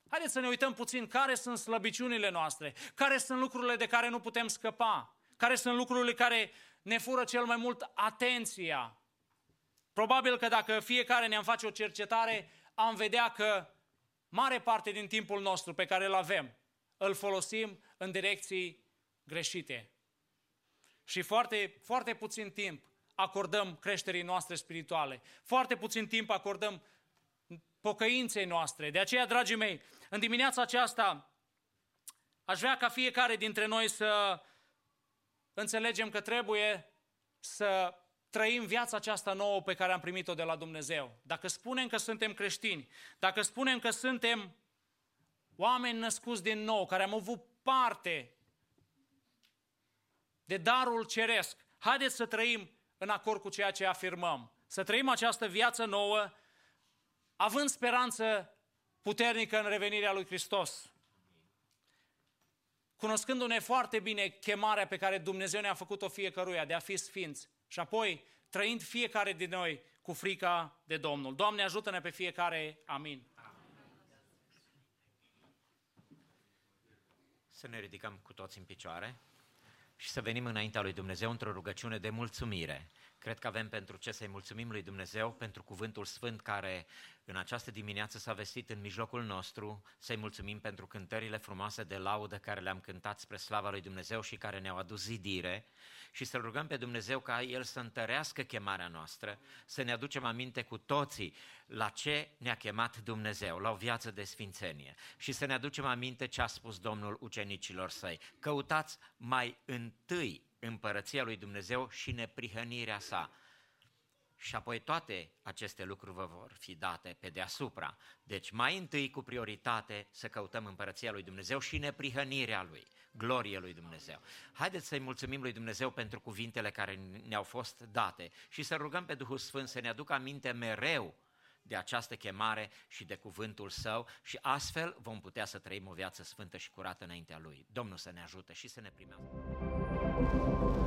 Haideți să ne uităm puțin care sunt slăbiciunile noastre, care sunt lucrurile de care nu putem scăpa, care sunt lucrurile care ne fură cel mai mult atenția. Probabil că dacă fiecare ne-am face o cercetare, am vedea că mare parte din timpul nostru pe care îl avem, îl folosim în direcții greșite. Și foarte, foarte puțin timp acordăm creșterii noastre spirituale. Foarte puțin timp acordăm pocăinței noastre. De aceea, dragii mei, în dimineața aceasta aș vrea ca fiecare dintre noi să înțelegem că trebuie să trăim viața aceasta nouă pe care am primit-o de la Dumnezeu. Dacă spunem că suntem creștini, dacă spunem că suntem oameni născuți din nou, care am avut parte de darul ceresc, haideți să trăim în acord cu ceea ce afirmăm. Să trăim această viață nouă, având speranță puternică în revenirea lui Hristos. Cunoscându-ne foarte bine chemarea pe care Dumnezeu ne-a făcut-o fiecăruia de a fi sfinți și apoi trăind fiecare din noi cu frica de Domnul. Doamne, ajută-ne pe fiecare. Amin. Să ne ridicăm cu toți în picioare și să venim înaintea lui Dumnezeu într-o rugăciune de mulțumire. Cred că avem pentru ce să-i mulțumim lui Dumnezeu pentru cuvântul sfânt care în această dimineață s-a vestit în mijlocul nostru, să-i mulțumim pentru cântările frumoase de laudă care le-am cântat spre slava lui Dumnezeu și care ne-au adus zidire. Și să-L rugăm pe Dumnezeu ca El să întărească chemarea noastră, să ne aducem aminte cu toții la ce ne-a chemat Dumnezeu, la o viață de sfințenie. Și să ne aducem aminte ce a spus Domnul ucenicilor săi. Căutați mai întâi împărăția lui Dumnezeu și neprihănirea sa. Și apoi toate aceste lucruri vă vor fi date pe deasupra. Deci mai întâi cu prioritate să căutăm împărăția lui Dumnezeu și neprihănirea lui, glorie lui Dumnezeu. Haideți să-i mulțumim lui Dumnezeu pentru cuvintele care ne-au fost date și să rugăm pe Duhul Sfânt să ne aducă aminte mereu de această chemare și de cuvântul său și astfel vom putea să trăim o viață sfântă și curată înaintea lui. Domnul să ne ajute și să ne primească.